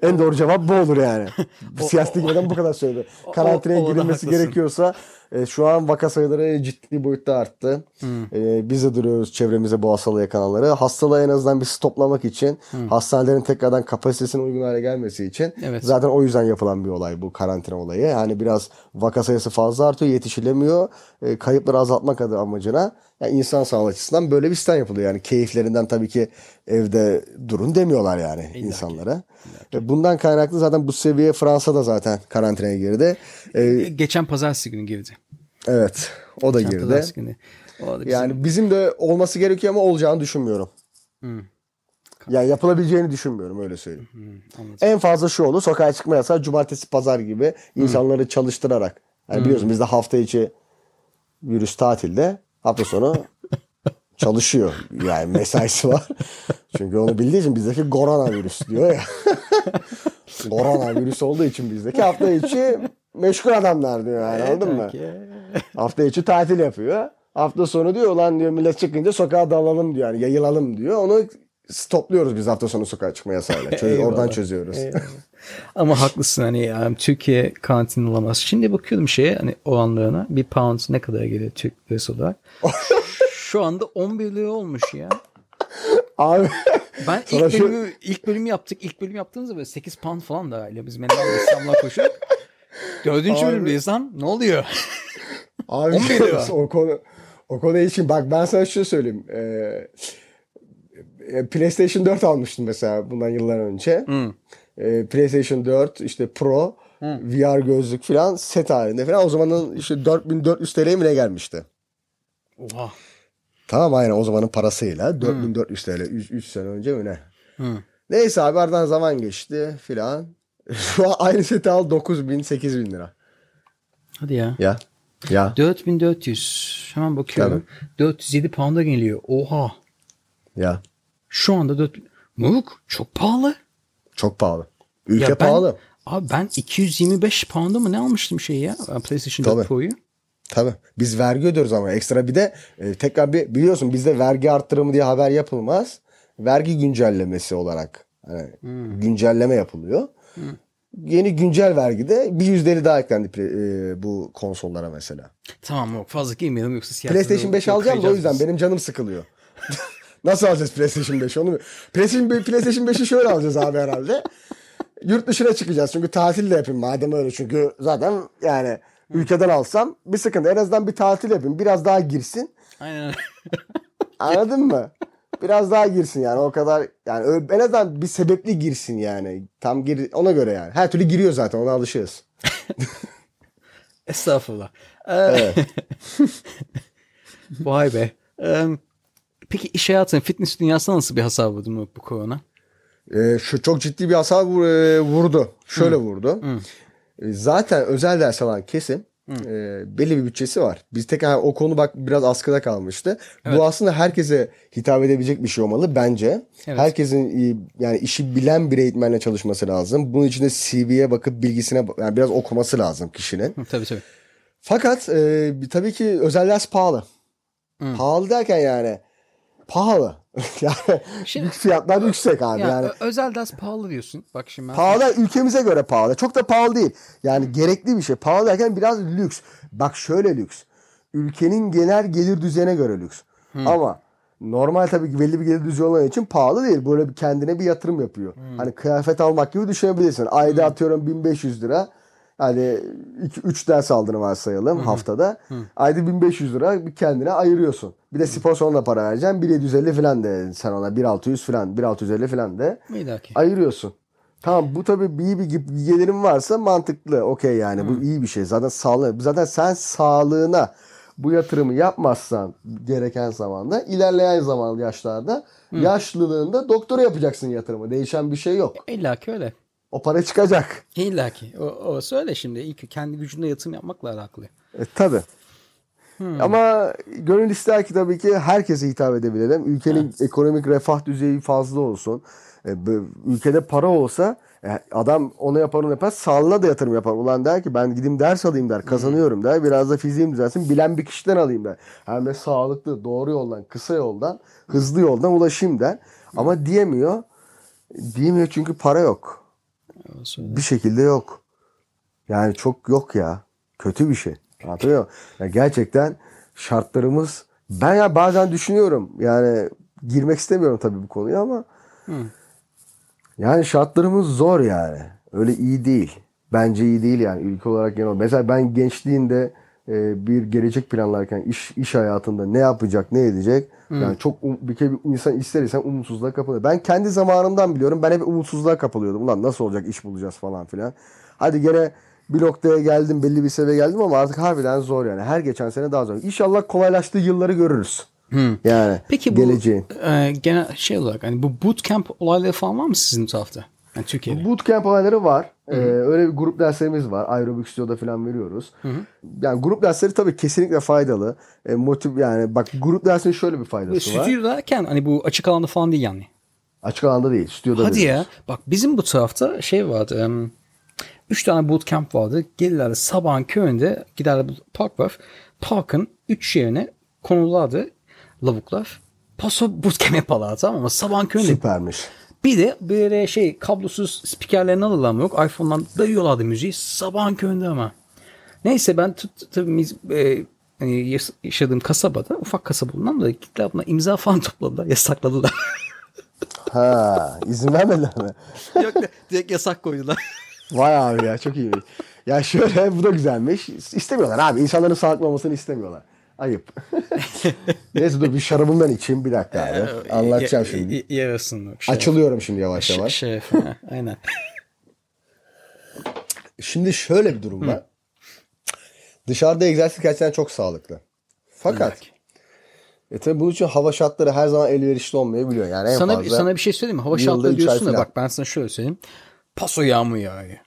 en doğru cevap bu olur yani. Siyasete girmeden bu kadar söyledi. Karantinaya o- girilmesi gerekiyorsa e, şu an vaka sayıları ciddi boyutta arttı. E, biz de duruyoruz çevremize bu hastalığı yakalananları. Hastalığı en azından bir stoplamak için hastanelerin tekrardan kapasitesine uygun hale gelmesi için Evet. zaten o yüzden yapılan bir olay bu karantina olayı. Yani biraz vaka sayısı fazla artıyor, yetişilemiyor. E, kayıpları azaltmak adı amacına yani insan sağlığı açısından böyle bir sistem yapılıyor. Yani keyiflerinden tabii ki evde durun demiyorlar yani insanlara. E, Bundan kaynaklı zaten bu seviye Fransa'da zaten karantinaya girdi. E, Geçen pazartesi günü girdi. evet o da Geçen girdi. pazartesi günü. O da bizim- Yani bizim de olması gerekiyor ama olacağını düşünmüyorum. Yani yapılabileceğini düşünmüyorum öyle söyleyeyim. anladım. En fazla şu olur sokağa çıkma yasağı cumartesi pazar gibi insanları çalıştırarak. Yani biliyorsun bizde hafta içi virüs tatilde hafta sonu çalışıyor. Yani mesaisi var. Çünkü onu bildiği için bizdeki koronavirüs diyor ya. koronavirüs olduğu için bizdeki hafta içi meşgul adamlar diyor yani anladın mı? Hafta içi tatil yapıyor. Hafta sonu diyor ulan diyor millet çıkınca sokağa dalalım diyor. Yani yayılalım diyor. Onu stopluyoruz biz hafta sonu sokağa çıkma yasağıyla. Çö- Eyvallah. oradan çözüyoruz. Ama haklısın hani yani Türkiye karantin olamaz. Şimdi bakıyorum şeye hani oranlarına bir pound ne kadar geliyor Türk lirası olarak. Şu anda 11 lira olmuş ya. Abi Ben ilk şu- bölümü, ilk bölümü yaptık. İlk bölüm yaptığımızda böyle 8 pound falan da öyle. Biz Menderes'le İstanbul'a koşuyorduk. Dördüncü Abi. bölümdeyiz lan. Ne oluyor? Abi 11 lira. o konu o konu için bak ben sana şunu söyleyeyim. Ee, e, PlayStation 4 almıştım mesela bundan yıllar önce. Ee, PlayStation 4 işte Pro VR gözlük falan set halinde falan. O zamanın işte 4400 TL'ye mi ne gelmişti? Oha. Tamam aynen o zamanın parasıyla 4400 TL 3 sene önce mi ne? Neyse abi aradan zaman geçti filan. Şu an aynı seti al 9000 8000 lira. Hadi ya. Ya. Ya. 4400. Hemen bakıyorum. 407 pound'a geliyor. Oha. Ya. Şu anda 4 Moruk çok pahalı. Çok pahalı. Ülke Ya ben- pahalı. Abi ben 225 pound'a mı ne almıştım şeyi ya? PlayStation 4 Tabii. Pro'yu. Tabii. Biz vergi ödüyoruz ama ekstra bir de e, tekrar bir biliyorsun bizde vergi arttırımı diye haber yapılmaz. Vergi güncellemesi olarak hani güncelleme yapılıyor. Yeni güncel vergide bir yüzdeli daha eklendi e, bu konsollara mesela. Tamam yok fazla girmeyelim yoksa siyasete PlayStation 5 yok, alacağım da o yüzden benim canım sıkılıyor. Nasıl alacağız PlayStation 5 onu? PlayStation, PlayStation 5'i şöyle alacağız abi herhalde. Yurt dışına çıkacağız çünkü tatil de yapayım madem öyle çünkü zaten yani ülkeden alsam bir sıkıntı. En azından bir tatil yapayım biraz daha girsin. Aynen. Anladın mı? Biraz daha girsin yani o kadar yani en azından bir sebepli girsin yani. Tam gir ona göre yani. Her türlü giriyor zaten ona alışığız. Estağfurullah. Ee, Evet. Vay be. Peki iş hayatının fitness dünyasına nasıl bir hasar vurdu mu bu korona? Ee, şu çok ciddi bir hasar vur- e, vurdu. Şöyle vurdu. E, Zaten özel ders alan kesim e, belli bir bütçesi var. Biz tek yani o konu bak biraz askıda kalmıştı. Bu aslında herkese hitap edebilecek bir şey olmalı bence. Evet. Herkesin e, yani işi bilen bir eğitmenle çalışması lazım. Bunun için de CV'ye bakıp bilgisine yani biraz okuması lazım kişinin. Hı, tabii tabii. Fakat e, tabii ki özel ders pahalı. Pahalı derken yani pahalı. yani Şimdi- fiyatlar yüksek abi. Ya, yani ö- özel ders pahalı diyorsun. Bak şimdi ben Pahalı ülkemize göre pahalı. Çok da pahalı değil. Yani gerekli bir şey. Pahalı derken biraz lüks. Bak şöyle lüks. Ülkenin genel gelir düzeyine göre lüks. Ama normal tabii ki belli bir gelir düzeyi olan için pahalı değil. Böyle bir kendine bir yatırım yapıyor. Hani kıyafet almak gibi düşünebilirsin. Ayda atıyorum 1500 lira. Hani 3 ders aldığını varsayalım haftada. Ayda 1500 lira bir kendine ayırıyorsun. Bir de spor salonuna para vereceksin. 1750 falan de sen ona 1600 falan 1650 falan de miydi ki? ayırıyorsun. Tamam bu tabii iyi bir gelirim varsa mantıklı. Okey yani bu iyi bir şey. Zaten sağlığı. Zaten sen sağlığına bu yatırımı yapmazsan gereken zamanda ilerleyen zaman yaşlarda yaşlılığında doktora yapacaksın yatırımı. Değişen bir şey yok. İlla ki öyle. O para çıkacak. İlla ki. O, o söyle şimdi. İlk kendi gücünde yatırım yapmakla alakalı. E, tabii. Ama gönül ister ki tabii ki herkese hitap edebilelim. Ülkenin ekonomik refah düzeyi fazla olsun. E, ülkede para olsa e, adam onu yapar onu yapar sağlığına da yatırım yapar. Ulan der ki ben gideyim ders alayım der kazanıyorum der. Biraz da fiziğim düzelsin bilen bir kişiden alayım der. Hem de sağlıklı doğru yoldan kısa yoldan hızlı yoldan ulaşayım der. Ama diyemiyor. Diyemiyor çünkü para yok. Bir şekilde yok. Yani çok yok ya. Kötü bir şey. Anlatabiliyor muyum? Ya gerçekten şartlarımız ben ya bazen düşünüyorum. Yani girmek istemiyorum tabii bu konuya ama yani şartlarımız zor yani. Öyle iyi değil. Bence iyi değil yani ülke olarak genel. Mesela ben gençliğinde e, bir gelecek planlarken iş iş hayatında ne yapacak, ne edecek? Yani çok um- bir kere bir insan ister istemez umutsuzluğa kapılıyor. Ben kendi zamanımdan biliyorum. Ben hep umutsuzluğa kapılıyordum. Ulan nasıl olacak iş bulacağız falan filan. Hadi gene bir noktaya geldim, belli bir seviyeye geldim ama artık harbiden zor yani. Her geçen sene daha zor. İnşallah kolaylaştığı yılları görürüz. Yani Peki bu geleceğin. e, genel şey olarak hani bu bootcamp olayları falan var mı sizin tarafta? Yani Türkiye'de. Bootcamp olayları var. Ee, öyle bir grup derslerimiz var. Aerobik Studio'da falan veriyoruz. Yani grup dersleri tabii kesinlikle faydalı. E, motiv yani bak grup dersinin şöyle bir faydası var. Stüdyo derken hani bu açık alanda falan değil yani. Açık alanda değil, stüdyoda Hadi veriyoruz. ya. Bak bizim bu tarafta şey vardı. em, Üç tane bootcamp vardı. Gelirlerdi sabahın köyünde giderler bu park var. Parkın üç yerine konulardı lavuklar. Paso bootcamp yaparlar tamam mı? Sabahın köyünde. Süpermiş. Bir de böyle şey kablosuz spikerlerini alırlar mı yok. iPhone'dan dayıyorlardı müziği sabahın köyünde ama. Neyse ben tabii e, hani yaşadığım kasabada ufak kasaba bulunan da gittiler buna imza falan topladılar yasakladılar. Ha, izin vermediler mi? Yok direkt yasak koydular. Vay abi ya çok iyi. Ya şöyle bu da güzelmiş. İstemiyorlar abi. İnsanların sağlıklı olmasını istemiyorlar. Ayıp. Neyse dur bir şarabımdan içeyim bir dakika abi. Anlatacağım şimdi. Yarasın. Şey, Açılıyorum şimdi yavaş yavaş. şey, ha, aynen. Şimdi şöyle bir durum var. Dışarıda egzersiz gerçekten çok sağlıklı. Fakat e tabii bunun için hava şartları her zaman elverişli olmayabiliyor. Yani en sana, fazla sana bir şey söyleyeyim mi? Hava şartları diyorsun da bak ben sana şöyle söyleyeyim. Paso yağmur yağıyor.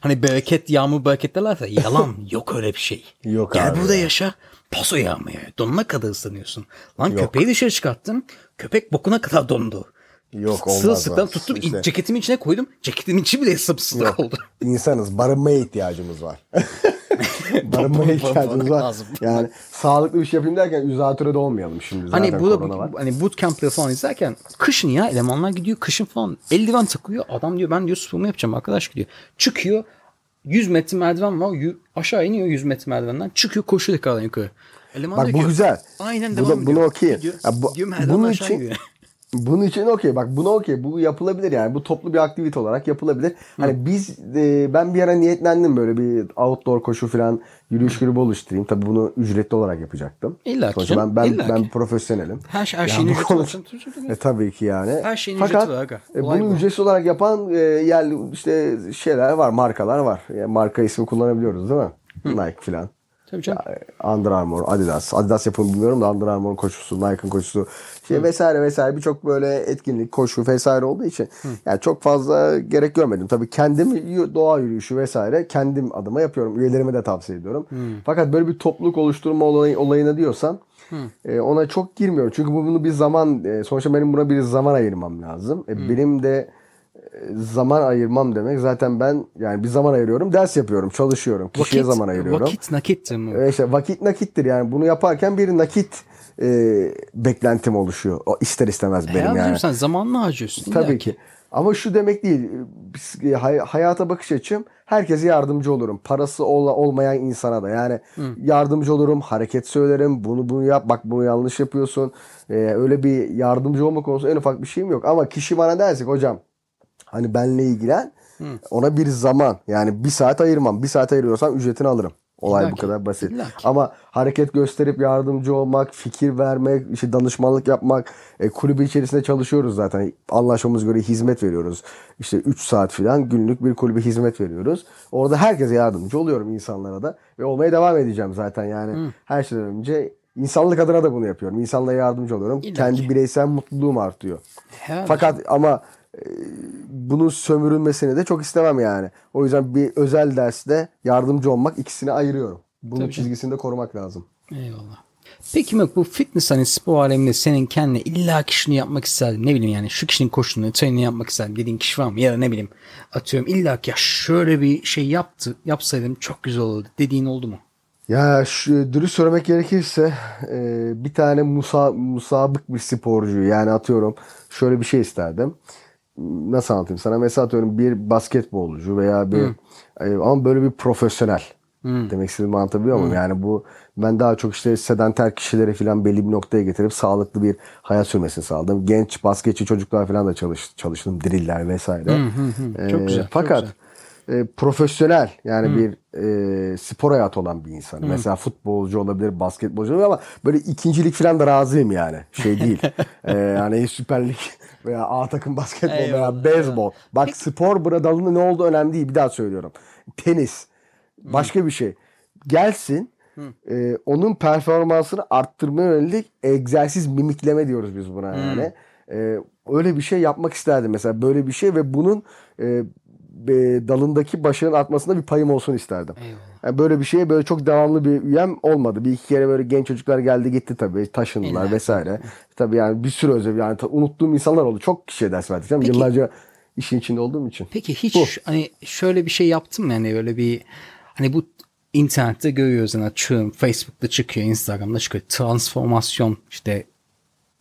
Hani bereket yağmur bereket derlerse yalan yok öyle bir şey. Yok Gel abi burada ya. yaşa paso yağıyor. Donuna kadar ıslanıyorsun. Lan Yok. köpeği dışarı çıkarttın. Köpek bokuna kadar dondu. Yok, olmaz Sırılsıklam bak. tuttum İşte. ceketimin içine koydum. Ceketimin içi bile sımsıklam oldu. insanız. Barınmaya ihtiyacımız var. Barınmaya ihtiyacımız var. Yani sağlıklı bir şey yapayım derken üzatürede olmayalım şimdi. Zaten Hani bu var. hani bootcamp'ları falan izlerken kışın ya elemanlar gidiyor kışın falan eldiven takıyor. Adam diyor ben diyor sporumu yapacağım arkadaş diyor. Çıkıyor 100 metre merdiven var. yu- aşağı iniyor 100 metre merdivenden. Çıkıyor koşuyor tekrardan yukarı. Eleman Bak bu ki, güzel. Aynen Bu devam da- bunu ediyor. okey. Gidiyor, Ya bu- gidiyor bunun için-. Bunun için okey. Bak buna okey. Bu yapılabilir yani. Bu toplu bir aktivite olarak yapılabilir. Hani biz e, ben bir ara niyetlendim böyle bir outdoor koşu falan yürüyüş grubu oluşturayım. Tabii bunu ücretli olarak yapacaktım. İlla ki ben ben, illa ben profesyonelim. Her, şey- her Ya şeyin bu ücreti konu-. E, tabii ki yani. Her şeyin Fakat ücreti var e, bunu bu. ücretsiz olarak yapan e, yerli işte şeyler var, markalar var. Yani marka ismi kullanabiliyoruz değil mi? Nike falan. Tabii canım. Under Armour, Adidas. Adidas yapımı bilmiyorum da Under Armour'un koşusu, Nike'ın koşusu. Şey vesaire vesaire birçok böyle etkinlik, koşu vesaire olduğu için yani çok fazla gerek görmedim. Tabii kendim doğa yürüyüşü vesaire kendim adıma yapıyorum. Üyelerime de tavsiye ediyorum. Fakat böyle bir topluluk oluşturma olayı, olayına diyorsam e, ona çok girmiyorum. Çünkü bu- bunu bir zaman e, sonuçta benim buna bir zaman ayırmam lazım. E, benim de zaman ayırmam demek zaten ben yani bir zaman ayırıyorum, ders yapıyorum, çalışıyorum, kişiye zaman ayırıyorum. Vakit nakittir mi? E işte vakit nakittir yani bunu yaparken bir nakit e, beklentim oluşuyor. O ister istemez benim Benim yani. sen zamanını harcıyorsun. Tabii ki. Ama şu demek değil. Hay- Hayata bakış açım herkese yardımcı olurum. Parası ol- olmayan insana da. Yani yardımcı olurum, hareket söylerim. Bunu bunu yap, bak bunu yanlış yapıyorsun. E, öyle bir yardımcı olma konusunda en ufak bir şeyim yok. Ama kişi bana dersek hocam hani benle ilgilen ona bir zaman yani bir saat ayırmam. Bir saat ayırıyorsam ücretini alırım. Olay İlla bu kadar basit. illa ki. Ama hareket gösterip yardımcı olmak, fikir vermek, işte danışmanlık yapmak, e, kulübü içerisinde çalışıyoruz zaten. Anlaşmamız göre hizmet veriyoruz. İşte 3 saat falan günlük bir kulübe hizmet veriyoruz. Orada herkese yardımcı oluyorum insanlara da ve olmaya devam edeceğim zaten yani. Her şeyden önce insanlık adına da bunu yapıyorum. İnsanlara yardımcı oluyorum. İlla Kendi bireysel mutluluğum artıyor. Herhalde. Fakat ama bunun sömürülmesini de çok istemem yani. O yüzden bir özel derste yardımcı olmak ikisini ayırıyorum. Bunun Tabii çizgisini de korumak lazım. Eyvallah. Peki Mök bu fitness hani spor aleminde senin kendine illa ki şunu yapmak isterdim. Ne bileyim yani şu kişinin koştuğunu, trenini yapmak isterdim dediğin kişi var mı? Ya da ne bileyim atıyorum illa ki ya şöyle bir şey yaptı, yapsaydım çok güzel olurdu dediğin oldu mu? Ya şu, dürüst söylemek gerekirse e, bir tane musa, musabık bir sporcu yani atıyorum şöyle bir şey isterdim. Nasıl anlatayım sana? Mesela atıyorum bir basketbolcu veya bir e, ama böyle bir profesyonel. Demek istediğimi anlatabiliyor muyum? Yani bu ben daha çok işte sedanter kişileri falan belli bir noktaya getirip sağlıklı bir hayat sürmesini sağladım. Genç basketçi çocuklar falan da çalış, çalıştım. Driller vesaire. Çok E, güzel, çok Fakat güzel. e, profesyonel yani bir e, spor hayatı olan bir insan. Mesela futbolcu olabilir, basketbolcu olabilir ama böyle ikincilik falan da razıyım yani. Şey değil. e, yani Süper Lig veya A takım basketbol Eyvallah, veya beyzbol. Bak spor burada dalında ne olduğu önemli değil. Bir daha söylüyorum. Tenis. Başka bir şey. Gelsin e, onun performansını arttırmaya yönelik egzersiz mimikleme diyoruz biz buna yani. E, öyle bir şey yapmak isterdim mesela böyle bir şey ve bunun e, e, dalındaki başarının artmasında bir payım olsun isterdim. Eyvallah. Yani böyle bir şeye böyle çok devamlı bir üyem olmadı. Bir iki kere böyle genç çocuklar geldi gitti tabii. Taşındılar İlla. vesaire. Tabii yani bir sürü özel yani unuttuğum insanlar oldu. Çok kişiye ders verdik. Peki- Yıllarca işin içinde olduğum için. Peki hiç hani şöyle bir şey yaptın mı yani böyle bir hani bu internette görüyoruz yani açıyorum Facebook'ta çıkıyor Instagram'da çıkıyor transformasyon işte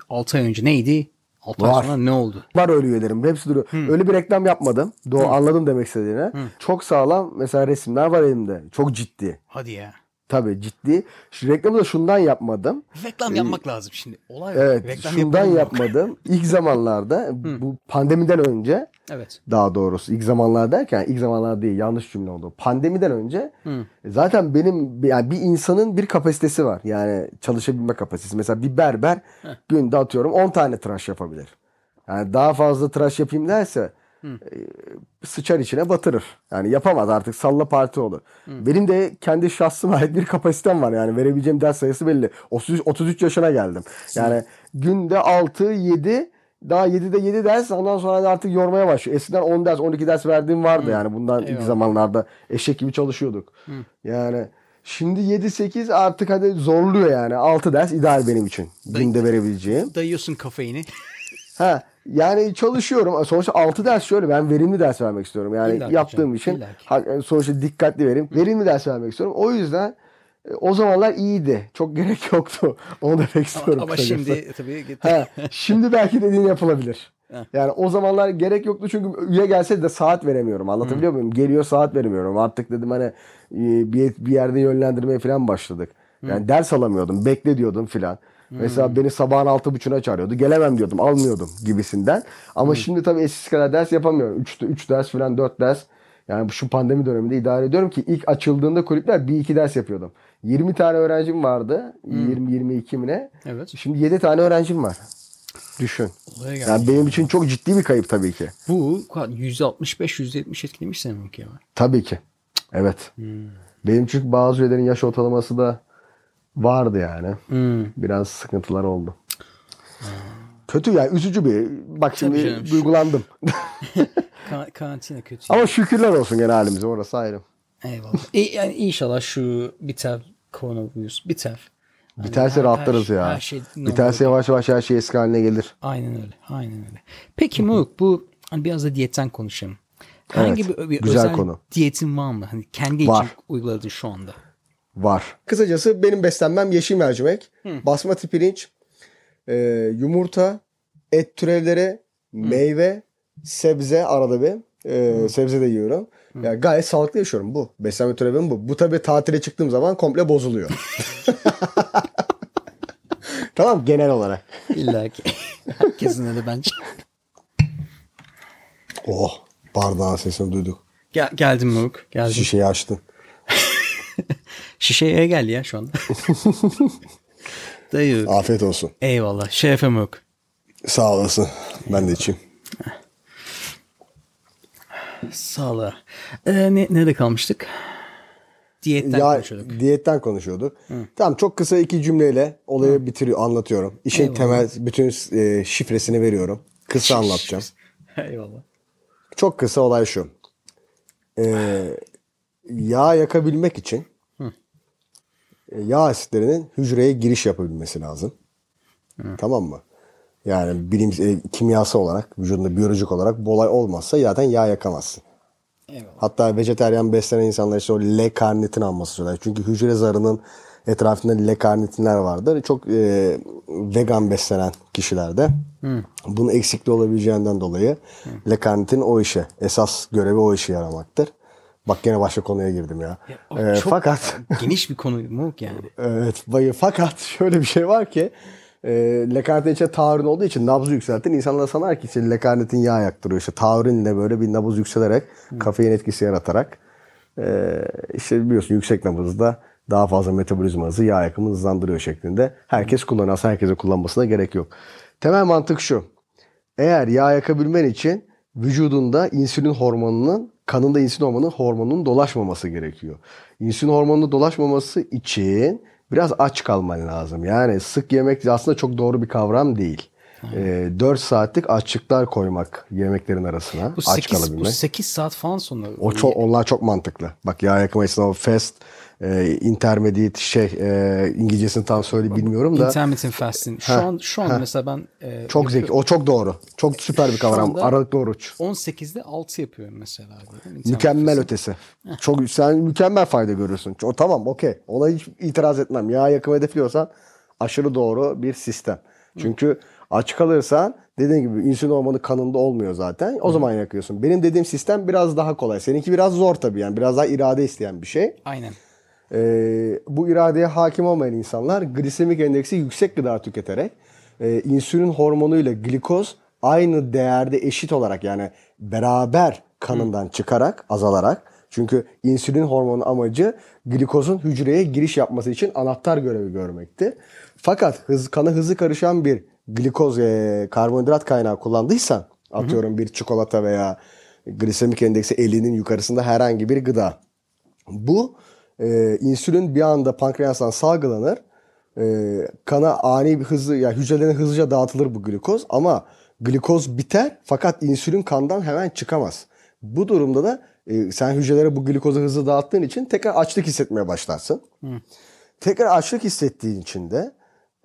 6 ay önce neydi 6 ay Var. sonra ne oldu? Var öyle üyelerim. Hepsi duruyor. Öyle bir reklam yapmadım. Doğru anladım demek istediğini. Çok sağlam mesela resimler var elimde. Çok ciddi. Hadi ya. Tabii ciddi. Şu reklamı da şundan yapmadım. Reklam yapmak lazım şimdi. Olay. Evet, Reklam şundan yapmadım. İlk zamanlarda bu pandemiden önce Evet. daha doğrusu ilk zamanlar derken ilk zamanlar değil yanlış cümle oldu. Pandemiden önce zaten benim yani bir insanın bir kapasitesi var. Yani çalışabilme kapasitesi. Mesela bir berber günde atıyorum 10 tane tıraş yapabilir. Yani daha fazla tıraş yapayım derse e, sıçar içine batırır. Yani yapamaz artık salla parti olur. Benim de kendi şahsıma ait bir kapasitem var yani verebileceğim ders sayısı belli. 33, 33 yaşına geldim. Yani günde 6 7 daha 7'de 7 ders ondan sonra da artık yormaya başlıyor. Eskiden 10 ders 12 ders verdiğim vardı yani bundan ilk Eyvallah. zamanlarda eşek gibi çalışıyorduk. Yani şimdi 7 8 artık hadi zorluyor yani. 6 ders ideal benim için. Günde verebileceğim. Dayıyorsun kafeini. Ha yani çalışıyorum. Sonuçta 6 ders şöyle ben verimli ders vermek istiyorum. Yani İlla ki yaptığım canım, için illa ki. ha- sonuçta dikkatli verim. Verimli ders vermek istiyorum. O yüzden o zamanlar iyiydi. Çok gerek yoktu. Onu demek istiyorum. Ama kısacası. şimdi tabii gitti. Ha, şimdi belki dediğin yapılabilir. Yani o zamanlar gerek yoktu çünkü üye gelse de saat veremiyorum. Anlatabiliyor muyum? Geliyor saat veremiyorum. Artık dedim hani e, bir, bir yerde yönlendirmeye falan başladık. Yani ders alamıyordum. Bekle diyordum filan. Mesela beni sabahın altı buçuğuna çağırıyordu. Gelemem diyordum. Almıyordum gibisinden. Ama şimdi tabii eskisi kadar ders yapamıyorum. 3 üç ders filan 4 ders. Yani şu pandemi döneminde idare ediyorum ki ilk açıldığında kulüpler bir iki ders yapıyordum. 20 tane öğrencim vardı. 20-22 mi ne? Evet. Şimdi 7 tane öğrencim var. Düşün. Yani benim için çok ciddi bir kayıp tabii ki. Bu %65-%70 etkilemiş seni Mök ya. Tabii ki. Evet. Benim çünkü bazı üyelerin yaş ortalaması da vardı yani. Hmm. Biraz sıkıntılar oldu. Kötü yani üzücü bir. Bak şimdi canım, duygulandım. Ka- karantina kötü. Ama şükürler olsun gene halimize orası ayrı. Eyvallah. E, yani inşallah şu biter koronavirüs biter. Hani Biterse her- rahatlarız her- ya. Her şey Biterse yavaş yavaş her şey eski haline gelir. Aynen öyle. Aynen öyle. Peki Moruk bu hani biraz da diyetten konuşalım. Herhangi Evet, bir, bir güzel özel konu. diyetin var mı? Hani kendi Var. için uyguladığın şu anda. Var. Kısacası benim beslenmem yeşil mercimek, basmati pirinç, e, yumurta, et türevleri, meyve, sebze arada bir. E, sebze de yiyorum. Yani gayet sağlıklı yaşıyorum bu. Beslenme türevim bu. Bu tabii tatile çıktığım zaman komple bozuluyor. tamam genel olarak. İlla ki. Herkesin öyle bence. Oh bardağın sesini duyduk. Gel, geldim Moruk. Geldim. Şişeyi açtın. Şişeye gel ya şu anda. Dayı. Afiyet olsun. Eyvallah. Şerefem yok. Sağ olasın. Ben de içeyim. Sağ ol. Ee, ne, nerede kalmıştık? Diyetten ya, konuşuyorduk. Diyetten konuşuyorduk. Tamam çok kısa iki cümleyle olayı bitiriyor, anlatıyorum. İşin Eyvallah. temel bütün e, şifresini veriyorum. Kısa anlatacağım. Eyvallah. Çok kısa olay şu. Ee, yağ yakabilmek için e, yağ asitlerinin hücreye giriş yapabilmesi lazım. Tamam mı? Yani bilim e, kimyası olarak, vücudunda biyolojik olarak bu olay olmazsa zaten yağ yakamazsın. Eyvallah. Hatta vejeteryan beslenen insanlar işte o L-karnitin alması söyler. Çünkü hücre zarının etrafında L-karnitinler vardır. Çok e, vegan beslenen kişilerde bunun eksikliği olabileceğinden dolayı L-karnitin o işe, esas görevi o işe yaramaktır. Bak gene başka konuya girdim ya. O E, çok fakat geniş bir konu mu yani? Evet. bayı- Fakat şöyle bir şey var ki e, lekarnetin içinde taurin olduğu için nabzı yükseltin. İnsanlar sanar ki işte lekarnetin yağ yaktırıyor. İşte taurinle böyle bir nabız yükselerek kafein etkisi yaratarak e, işte biliyorsun yüksek nabızda daha fazla metabolizma hızı yağ yakımını hızlandırıyor şeklinde. Herkes kullanıyor. Aslında herkese kullanmasına gerek yok. Temel mantık şu. Eğer yağ yakabilmen için vücudunda insülin hormonunun kanında insülin hormonunun hormonunun dolaşmaması gerekiyor. İnsülin hormonunun dolaşmaması için biraz aç kalman lazım. Yani sık yemek aslında çok doğru bir kavram değil. Ee, 4 saatlik açlıklar koymak yemeklerin arasına. Bu aç 8, bu kalabilmek. 8 saat falan sonra. O çok, onlar çok mantıklı. Bak yağ yakma o fast, e, intermediate şey e, İngilizcesini tam söyle bilmiyorum da. Intermittent fasting. Şu an şu an mesela ben e, Çok zeki. O çok doğru. Çok süper bir kavram. Aralıklı oruç. 18'de 6 yapıyorum mesela. Mükemmel fasting. ötesi. Çok sen mükemmel fayda görürsün. O tamam okey. Ona hiç itiraz etmem. Yağ yakımı hedefliyorsan aşırı doğru bir sistem. Çünkü aç kalırsan dediğin gibi insülin hormonu kanında olmuyor zaten. O zaman yakıyorsun. Benim dediğim sistem biraz daha kolay. Seninki biraz zor tabii yani. Biraz daha irade isteyen bir şey. Aynen. Ee, bu iradeye hakim olmayan insanlar glisemik endeksi yüksek gıda tüketerek e, insülin hormonu ile glikoz aynı değerde eşit olarak yani beraber kanından çıkarak azalarak çünkü insülin hormonu amacı glikozun hücreye giriş yapması için anahtar görevi görmekti. Fakat hız, kana hızlı karışan bir glikoz e, karbonhidrat kaynağı kullandıysan atıyorum bir çikolata veya glisemik endeksi 50'nin yukarısında herhangi bir gıda. Bu e, insülin bir anda pankreastan salgılanır. E, kana ani bir hızlı yani hücrelerine hızlıca dağıtılır bu glikoz ama glikoz biter fakat insülin kandan hemen çıkamaz. Bu durumda da e, sen hücrelere bu glikozu hızlı dağıttığın için tekrar açlık hissetmeye başlarsın. Tekrar açlık hissettiğin için de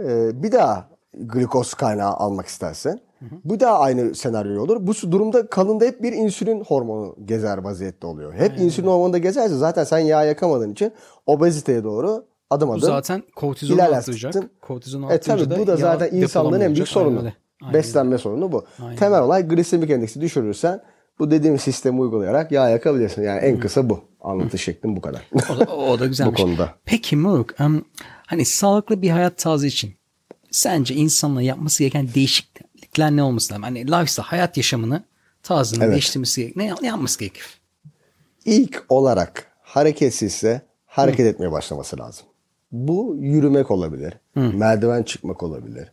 e, bir daha glikoz kaynağı almak istersen bu da aynı senaryo olur. Bu durumda kanında hep bir insülin hormonu gezer vaziyette oluyor. Hep insülin hormonu da gezerse zaten sen yağ yakamadığın için obeziteye doğru adım Bu adım zaten kortizonu arttıracak. Kortizonu E tabii bu da zaten yağ insanlığın en büyük sorunu. Aynen. Aynen Beslenme sorunu bu. Aynen. Temel olay glisemik endeksi düşürürsen bu dediğim sistemi uygulayarak yağ yakabilirsin. Yani en kısa bu. Anlatış şeklim bu kadar. O da, o da güzelmiş. Bu konuda. Peki Moruk, em, hani sağlıklı bir hayat tarzı için sence insanla yapması gereken değişiklikler ne olması lazım? Hani lifestyle, hayat yaşamını, tarzını Evet. değiştirmesi gerek. Ne, ne yapması gerekir? İlk olarak hareketsizse hareket etmeye başlaması lazım. Bu yürümek olabilir. Merdiven çıkmak olabilir.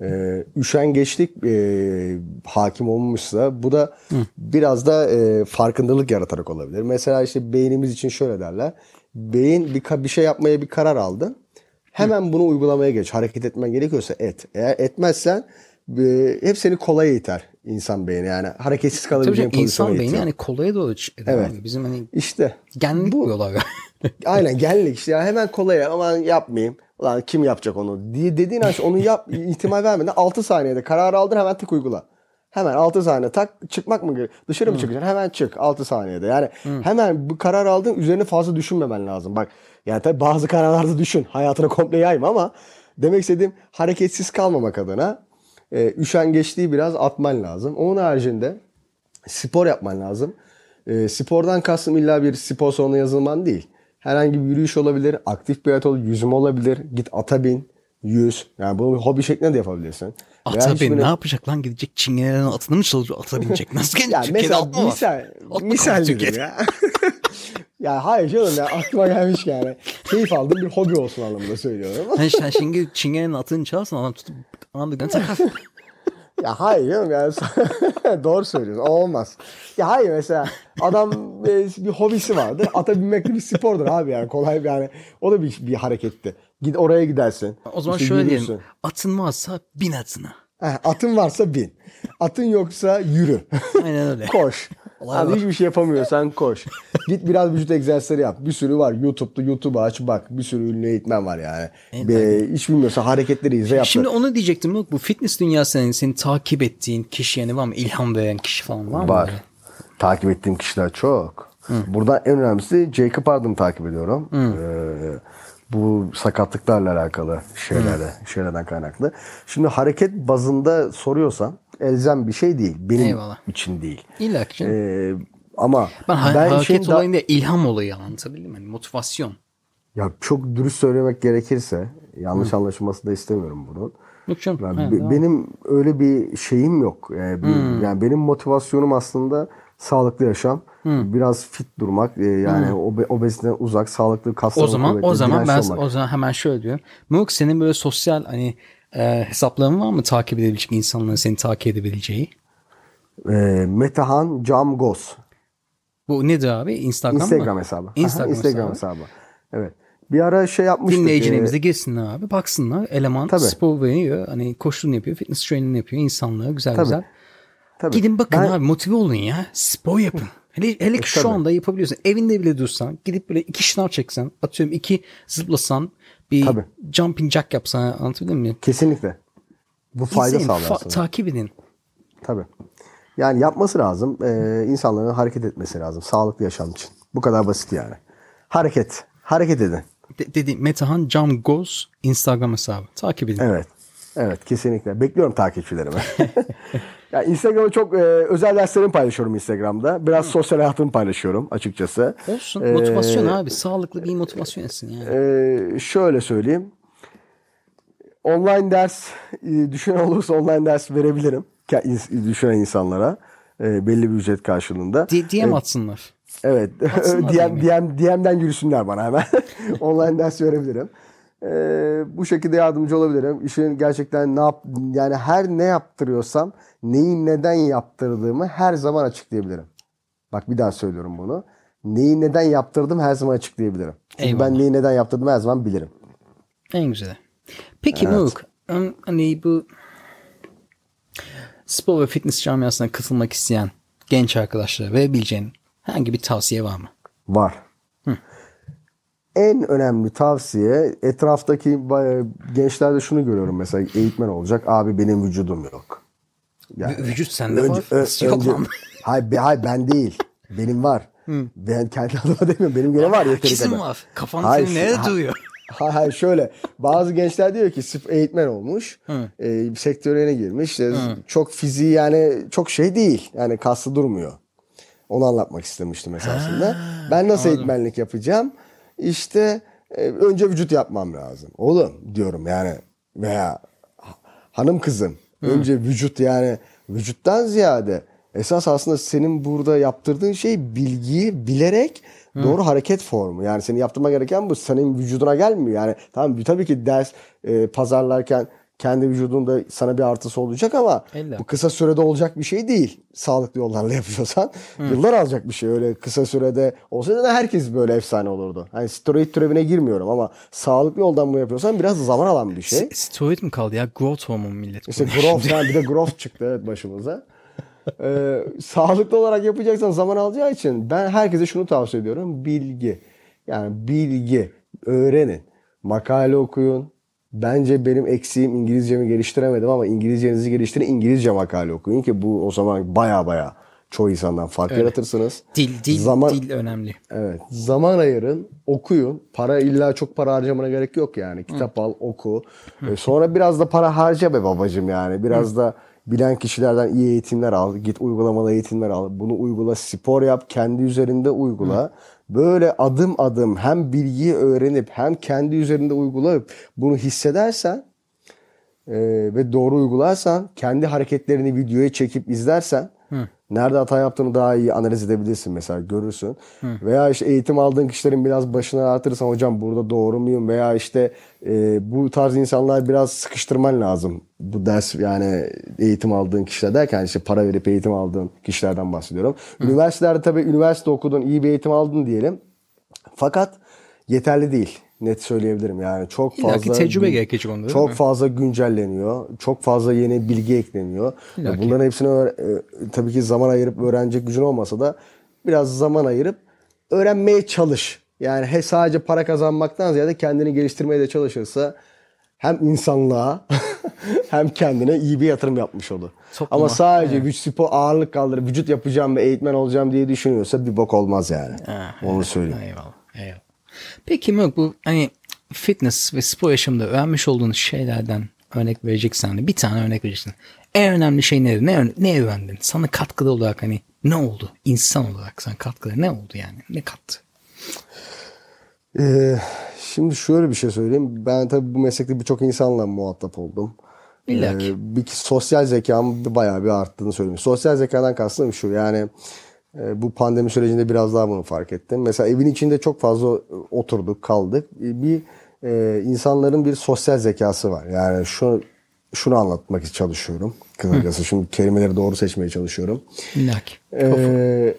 Ee, üşengeçlik e, hakim olmuşsa bu da biraz da e, farkındalık yaratarak olabilir. Mesela işte beynimiz için şöyle derler. Beyin bir, bir şey yapmaya bir karar aldın. Hemen bunu uygulamaya geç. Hareket etmen gerekiyorsa et. Eğer etmezsen e, hep seni kolaya iter insan beyni. Yani hareketsiz kalabileceğin pozisyona insan beyni yani kolaya doğru devam ediyor. Bizim hani İşte genlik Bu- bir olay. Aynen geldik işte ya hemen kolaya aman yapmayayım. Ulan kim yapacak onu diye dediğin an onu yap ihtimal vermeden 6 saniyede karar aldın hemen tık uygula. Hemen 6 saniye tak çıkmak mı gerek? Dışarı mı çıkacaksın? Hemen çık 6 saniyede. Yani hemen bu karar aldın üzerine fazla düşünmemen lazım. Bak yani tabii bazı kararlarda düşün. Hayatına komple yayma ama demek istediğim hareketsiz kalmamak adına e, üşengeçliği biraz atman lazım. Onun haricinde spor yapman lazım. E, spordan kastım illa bir spor salonuna yazılman değil. Herhangi bir yürüyüş olabilir, aktif bir hayat olabilir, yüzme olabilir. Git ata bin, yüz. Yani bunu bir hobi şeklinde de yapabilirsin. Ata bin hiçbirini- ne yapacak lan gidecek Çingene'den atını mı çalışıyor? Ata binecek. Nasıl Ya gelecek? Türkiye'de mesela at mı var? misal, misal ya. ya hayır canım ya aklıma gelmiş yani. Keyif aldığım bir hobi olsun anlamında söylüyorum. Sen şimdi çingenenin atını çalsın adam tutup anladıktan takar. Ya hayır canım yani doğru söylüyorsun. O olmaz. Ya hayır mesela adam bir hobisi vardır. Ata binmek de bir spordur abi yani kolay yani o da bir, bir hareketti. Git oraya gidersin. O zaman İşte şöyle yürürsün. diyelim. Atın varsa bin atına. Heh, atın varsa bin. Atın yoksa yürü. Aynen öyle. koş. Olay Hadi var. hiçbir şey yapamıyorsan koş. Git biraz vücut egzersizleri yap. Bir sürü var. YouTube'da YouTube'u aç bak. Bir sürü ünlü eğitmen var yani. Be, hiç bilmiyorsan hareketleri izle yap. Şimdi onu diyecektim. Yok, bu fitness dünyasının seni takip ettiğin kişi yani var mı? İlham veren kişi falan var mı? Var. Takip ettiğim kişiler çok. Buradan en önemlisi Jacob Ardım'ı takip ediyorum. Ee, bu sakatlıklarla alakalı şeylerle, şeylerden kaynaklı. Şimdi hareket bazında soruyorsan elzem bir şey değil. Benim Eyvallah. için değil. İlla ki. Ee, ama ben, ha- ben hareket şeyin da- olayında ilham olayı anlatabildim. Yani motivasyon. ya çok dürüst söylemek gerekirse yanlış anlaşılması da istemiyorum bunun. Yok canım. Yani ha, be- benim öyle bir şeyim yok. Ee, bir- Yani benim motivasyonum aslında sağlıklı yaşam, biraz fit durmak, e, yani obe- obeziten uzak, sağlıklı kaslar o zaman o zaman ben o zaman hemen şöyle diyorum. Muk senin böyle sosyal hani e, hesapların var mı takip edebilecek insanların seni takip edebileceği? Ee, Metehan Cam Goz. Bu nedir abi? Instagram, Instagram mı? hesabı. Aha, Instagram, Instagram hesabı. hesabı. Evet. Bir ara şey yapmıştık. Dinleyicilerimiz e, de girsinler abi. Baksınlar. Eleman Tabii. spor veriyor. Hani koşulunu yapıyor. Fitness training yapıyor. insanlara güzel Tabii. güzel. Tabii. Gidin bakın Ben- abi motive olun ya. Spor yapın. Hele, hele ki şu tabii. anda yapabiliyorsun. Evinde bile dursan gidip böyle iki şınav çeksen atıyorum iki zıplasan bir Tabii. jumping jack yapsan anlatabildim mi? Kesinlikle. Bu fayda İzleyin, sağlar fa- sana. takip edin. Tabii. Yani yapması lazım. Ee, insanların hareket etmesi lazım. Sağlıklı yaşam için. Bu kadar basit yani. Hareket. Hareket edin. De- dedi Metehan Cam Goz Instagram hesabı. Takip edin. Evet. Evet kesinlikle. Bekliyorum takipçilerimi. ya Instagram'da çok e, özel derslerimi paylaşıyorum Instagram'da. Biraz sosyal hayatımı paylaşıyorum açıkçası. Olsun. Ee, Motivasyon abi. Sağlıklı bir motivasyon etsin yani. e, şöyle söyleyeyim. Online ders e, düşünen olursa online ders verebilirim. Düşünen insanlara. e, belli bir ücret karşılığında. D- DM atsınlar. Evet. DM, DM, DM'den yürüsünler bana hemen. Online ders verebilirim. Ee, bu şekilde yardımcı olabilirim. İşin gerçekten ne yap yani her ne yaptırıyorsam neyi neden yaptırdığımı her zaman açıklayabilirim. Bak bir daha söylüyorum bunu. Neyi neden yaptırdım her zaman açıklayabilirim. Çünkü Eyvallah. ben neyi neden yaptırdığımı her zaman bilirim. En güzeli. Peki Muruk, ım, hani bu spor ve fitness camiasına katılmak isteyen genç arkadaşlara verebileceğin herhangi bir tavsiye var mı? Var. En önemli tavsiye etraftaki ba- gençlerde şunu görüyorum mesela eğitmen olacak. Abi benim vücudum yok. Yani- Vü- Vücut sende Önce- var. ö- yok önce- lan? hayır, be- hayır ben değil. Benim var. Ben kendi adıma demiyorum. Benim gene var yeteri Herkesin kadar. var. Kafanda Hayır, senin nerede ha- duruyor? Hayır, hayır şöyle. Bazı gençler diyor ki sırf eğitmen olmuş. E, sektöre girmiş. İşte çok fiziği yani çok şey değil. Yani kaslı durmuyor. Onu anlatmak istemiştim esasında. ben nasıl eğitmenlik yapacağım? İşte e, önce vücut yapmam lazım. Oğlum diyorum yani veya hanım kızım önce vücut yani vücuttan ziyade esas aslında senin burada yaptırdığın şey bilgiyi bilerek doğru hareket formu. Yani senin yaptırman gereken bu senin vücuduna gelmiyor. Yani tamam tabii ki ders e, pazarlarken kendi vücudunda sana bir artısı olacak ama Elle. bu kısa sürede olacak bir şey değil. Sağlıklı yollarla yapıyorsan yıllar alacak bir şey. Öyle kısa sürede olsaydı da herkes böyle efsane olurdu. Hani steroid türevine girmiyorum ama sağlıklı yoldan bunu yapıyorsan biraz zaman alan bir şey. Steroid mi kaldı ya? Growth hormonu millet. İşte growth yani bir de growth çıktı evet başımıza. Ee, sağlıklı olarak yapacaksan zaman alacağı için ben herkese şunu tavsiye ediyorum. Bilgi. Yani bilgi. Öğrenin. Makale okuyun. Bence benim eksiğim İngilizcemi geliştiremedim ama İngilizcenizi geliştirin. İngilizce makale okuyun ki bu o zaman baya baya çoğu insandan fark yaratırsınız. Dil, dil, Zaman- dil önemli. Evet. Zaman ayırın, okuyun. Para illa çok para harcamana gerek yok yani. Kitap al, oku. E, sonra biraz da para harca be babacım yani. Biraz da bilen kişilerden iyi eğitimler al. Git uygulamalı eğitimler al. Bunu uygula, spor yap, kendi üzerinde uygula. Böyle adım adım hem bilgiyi öğrenip hem kendi üzerinde uygulayıp bunu hissedersen e, ve doğru uygularsan, kendi hareketlerini videoya çekip izlersen Nerede hata yaptığını daha iyi analiz edebilirsin mesela görürsün. Veya işte eğitim aldığın kişilerin biraz başını artırırsan hocam burada doğru muyum? Veya işte e, bu tarz insanlar biraz sıkıştırman lazım. Bu ders yani eğitim aldığın kişiler derken işte para verip eğitim aldığın kişilerden bahsediyorum. Üniversitelerde tabii üniversite okudun, iyi bir eğitim aldın diyelim. Fakat yeterli değil. Net söyleyebilirim yani çok İlla ki fazla tecrübe gerekecek onda, çok mi? fazla güncelleniyor. Çok fazla yeni bilgi ekleniyor. İlla ki. Bunların hepsini e, tabii ki zaman ayırıp öğrenecek gücün olmasa da biraz zaman ayırıp öğrenmeye çalış. Yani he sadece para kazanmaktan ziyade kendini geliştirmeye de çalışırsa hem insanlığa hem kendine iyi bir yatırım yapmış olur. Topluma, Ama sadece güç spor ağırlık kaldırıp vücut yapacağım ve eğitmen olacağım diye düşünüyorsa bir bok olmaz yani. Onu söyleyeyim. Eyvallah. Eyvallah. Peki Mök bu hani fitness ve spor yaşamında öğrenmiş olduğunuz şeylerden örnek vereceksen hani bir tane örnek vereceksin. En önemli şey nedir? Ne, ne öğrendin? Sana katkıda olarak hani ne oldu? İnsan olarak sana katkıda ne oldu yani? Ne kattı? Ee, şimdi şöyle bir şey söyleyeyim. Ben tabii bu meslekte birçok insanla muhatap oldum. Ee, bir sosyal zekam bayağı bir arttığını söyleyeyim. Sosyal zekadan kastım şu yani bu pandemi sürecinde biraz daha bunu fark ettim. Mesela evin içinde çok fazla oturduk, kaldık. E, Bir e, insanların bir sosyal zekası var. Yani şu şunu anlatmak için çalışıyorum. Kısacası şimdi kelimeleri doğru seçmeye çalışıyorum. İlla ki. Ee,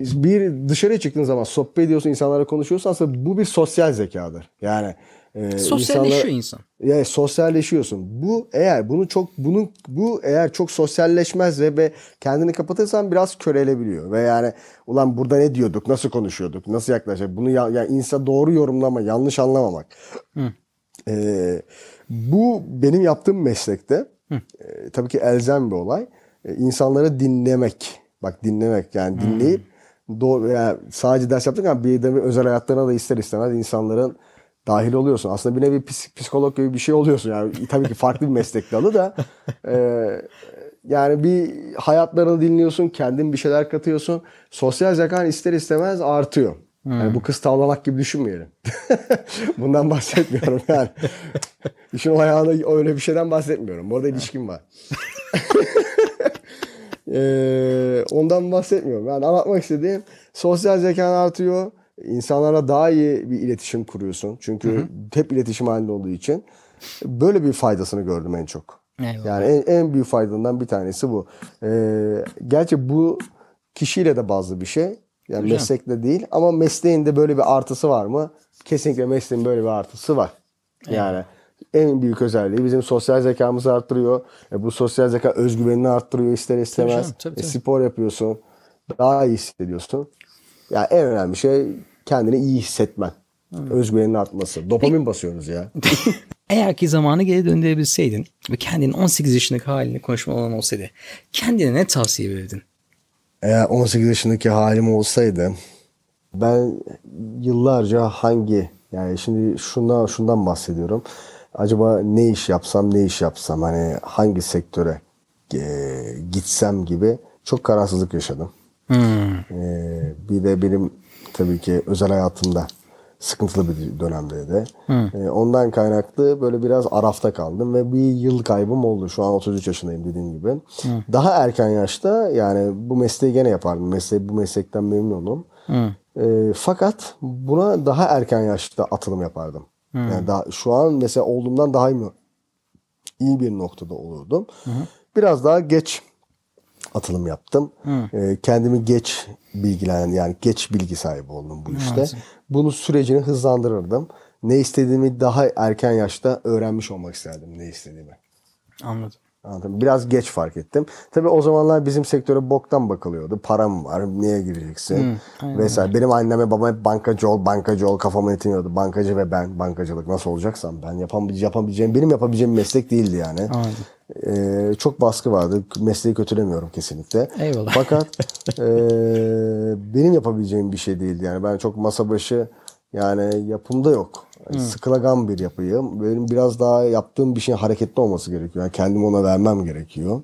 bir dışarıya çıktığın zaman sohbet ediyorsun, insanlarla konuşuyorsun aslında bu bir sosyal zekadır. Yani e, Sosyalleşiyor insanlar- insan. yani sosyalleşiyorsun. Bu eğer bunu çok bunun bu eğer çok sosyalleşmez ve, ve kendini kapatırsan biraz körelebiliyor. Ve yani ulan burada ne diyorduk, nasıl konuşuyorduk, nasıl yaklaşacak? Bunu ya, yani insan doğru yorumlama, yanlış anlamamak. Ee, bu benim yaptığım meslekte e, tabii ki elzem bir olay. E, insanları dinlemek. Bak dinlemek yani dinleyip doğru, yani sadece ders yaptık ama bir de özel hayatlarına da ister istemez insanların dahil oluyorsun. Aslında bir nevi psikolog gibi bir şey oluyorsun. Yani tabii ki farklı bir meslek dalı da e, yani bir hayatlarını dinliyorsun, kendin bir şeyler katıyorsun. Sosyal zekan ister istemez artıyor. Yani bu kız tavlamak gibi düşünmeyelim. Bundan bahsetmiyorum yani. İşin o ayağında öyle bir şeyden bahsetmiyorum. Bu arada ilişkim var. Ee, ondan bahsetmiyorum. Yani anlatmak istediğim sosyal zekan artıyor. İnsanlara daha iyi bir iletişim kuruyorsun. Çünkü hep iletişim halinde olduğu için. Böyle bir faydasını gördüm en çok. Eyvallah. Yani en, en büyük faydalarından bir tanesi bu. Ee, gerçi bu kişiyle de bazı bir şey. Yani meslekle değil ama mesleğinde böyle bir artısı var mı? Kesinlikle mesleğin böyle bir artısı var. Yani en büyük özelliği bizim sosyal zekamızı arttırıyor. E, bu sosyal zeka özgüvenini arttırıyor ister istemez. canım, tabii, E, tabii. spor yapıyorsun. Daha iyi hissediyorsun. Yani en önemli şey kendini iyi hissetmen. Özgüvenin artması. Dopamin basıyoruz ya. Eğer ki zamanı geri döndürebilseydin ve kendinin 18 yaşındaki halini konuşma olan olsaydı kendine ne tavsiye verirdin? Eğer 18 yaşındaki halim olsaydı ben yıllarca hangi yani şimdi şundan şundan bahsediyorum. Acaba ne iş yapsam ne iş yapsam hani hangi sektöre e, gitsem gibi çok kararsızlık yaşadım. Ee, bir de benim tabii ki özel hayatımda sıkıntılı bir dönemdeydi. Ee, ondan kaynaklı böyle biraz arafta kaldım ve bir yıl kaybım oldu. Şu an 33 yaşındayım dediğim gibi. Daha erken yaşta yani bu mesleği gene yapardım. Mesleği, bu meslekten memnunum. Ee, fakat buna daha erken yaşta atılım yapardım. Yani daha, şu an mesela olduğumdan daha iyi, iyi bir noktada olurdum. Biraz daha geç atılım yaptım. Ee, kendimi geç bilgilen yani geç bilgi sahibi oldum bu işte. Bunu sürecini hızlandırırdım. Ne istediğimi daha erken yaşta öğrenmiş olmak isterdim ne istediğimi. Anladım. Anladın mı? Biraz geç fark ettim. Tabii o zamanlar bizim sektöre boktan bakılıyordu. Param var, niye gireceksin? Vesaire. Benim anneme babam hep bankacı ol, bankacı ol kafama etiniyordu. Bankacı ve ben, bankacılık nasıl olacaksam ben yapabileceğim, yapabileceğim benim yapabileceğim meslek değildi yani. Anladım. Ee, çok baskı vardı. Mesleği kötülemiyorum kesinlikle. Eyvallah. Fakat ee, benim yapabileceğim bir şey değildi yani. Ben çok masa başı yani yapımda yok. Yani Sıkılagan bir yapıyım. Benim biraz daha yaptığım bir şeyin hareketli olması gerekiyor. Yani kendimi ona vermem gerekiyor.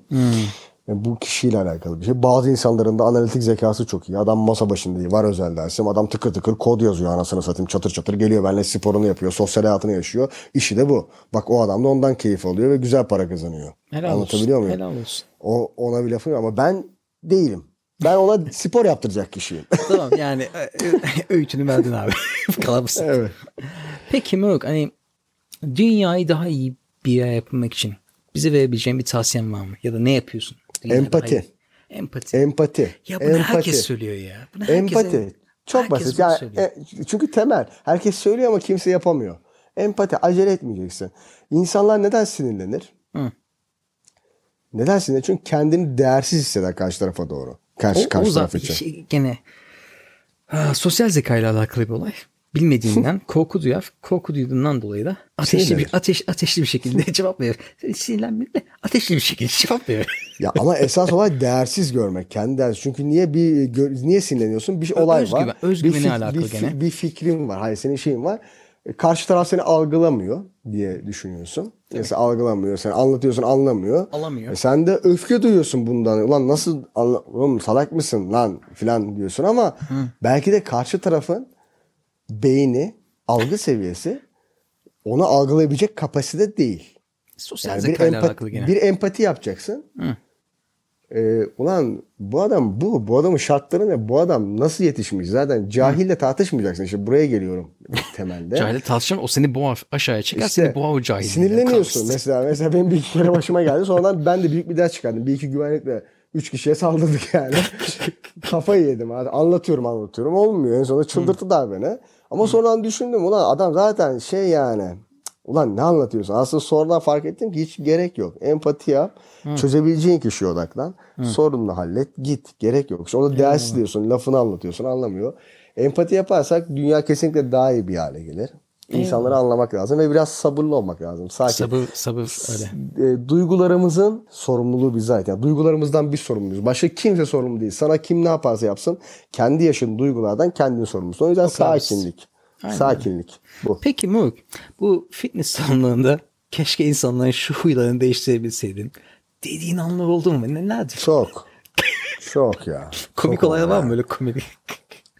Yani bu kişiyle alakalı bir şey. Bazı insanların da analitik zekası çok iyi. Adam masa başında iyi. Var özel dersim. Adam tıkır tıkır kod yazıyor anasını satayım. Çatır çatır geliyor. Benimle sporunu yapıyor. Sosyal hayatını yaşıyor. İşi de bu. Bak o adam da ondan keyif alıyor ve güzel para kazanıyor. Helal Anlatabiliyor olsun. muyum? Helal olsun. O ona bir lafım ama ben değilim. Ben ona spor yaptıracak kişiyim. tamam yani e, e, öğütünü verdin abi. Kalamısın. evet. Peki Moruk hani dünyayı daha iyi bir yer yapmak için bize verebileceğin bir tavsiyen var mı? Ya da ne yapıyorsun? Dünyayı Empati. Empati. Empati. ya bunu Empati. herkes söylüyor ya. Bunu herkes, Empati. Çok herkes basit. Yani, söylüyor. e, çünkü temel. Herkes söylüyor ama kimse yapamıyor. Empati. Acele etmeyeceksin. İnsanlar neden sinirlenir? Hı. Neden sinirlenir? Çünkü kendini değersiz hisseder karşı tarafa doğru. Karşı, o, karşı o zaten şey, gene ha, sosyal zeka ile alakalı bir olay. Bilmediğinden korku duyar. Korku duyduğundan dolayı da ateşli bir, ateş, ateşli bir şekilde cevap verir. Sinirlenmedi de ateşli bir şekilde cevap verir. Ya ama esas olay değersiz görmek. Kendi değersiz. Çünkü niye bir niye sinirleniyorsun? Bir olay Özgüven- var. özgüveni bir alakalı bir, gene. bir fikrin var. Hayır senin şeyin var. E, Karşı taraf seni algılamıyor diye düşünüyorsun. Mesela algılamıyor. Sen anlatıyorsun anlamıyor. Alamıyor. E sen de öfke duyuyorsun bundan. Ulan nasıl anla- oğlum salak mısın lan filan diyorsun ama belki de karşı tarafın beyni, algı seviyesi onu algılayabilecek kapasite değil. Sosyal Yani bir, alakalı gene. bir empati yapacaksın. Ee, ulan bu adam bu. Bu adamın şartları ne? Bu adam nasıl yetişmiş? Zaten cahille tartışmayacaksın. İşte buraya geliyorum temelde. Cahil tartışan o seni boğar aşağıya çeker İşte seni boğar o cahil. Sinirleniyorsun mesela. Mesela benim bir iki kere başıma geldi. Sonradan ben de büyük bir ders çıkardım. Bir iki güvenlikle üç kişiye saldırdık yani. Kafayı yedim. Abi. Anlatıyorum anlatıyorum. Olmuyor. En sonunda çıldırttılar beni. Ama sonradan düşündüm. Ulan adam zaten şey yani. Ulan ne anlatıyorsun? Aslında sonradan fark ettim ki hiç gerek yok. Empati yap. Çözebileceğin kişiye odaklan. Sorununu hallet. Git. Gerek yok. İşte orada ders diyorsun. Lafını anlatıyorsun. Anlamıyor. Empati yaparsak dünya kesinlikle daha iyi bir hale gelir. İnsanları anlamak lazım ve biraz sabırlı olmak lazım. Sakin. Sabır sabır öyle. E, duygularımızın sorumluluğu biz zaten. Duygularımızdan biz sorumluyuz. Başka kimse sorumlu değil. Sana kim ne yaparsa yapsın kendi yaşın duygulardan kendin sorumlusun. O yüzden kadar basit. Sakinlik. Sakinlik. Bu. Peki Muruk bu fitness salonlarında keşke insanların şu huylarını değiştirebilseydin. Dediğin anlar oldu mu? Nelerdir? Çok. Çok ya. Komik Çok olaylar var mı böyle komik?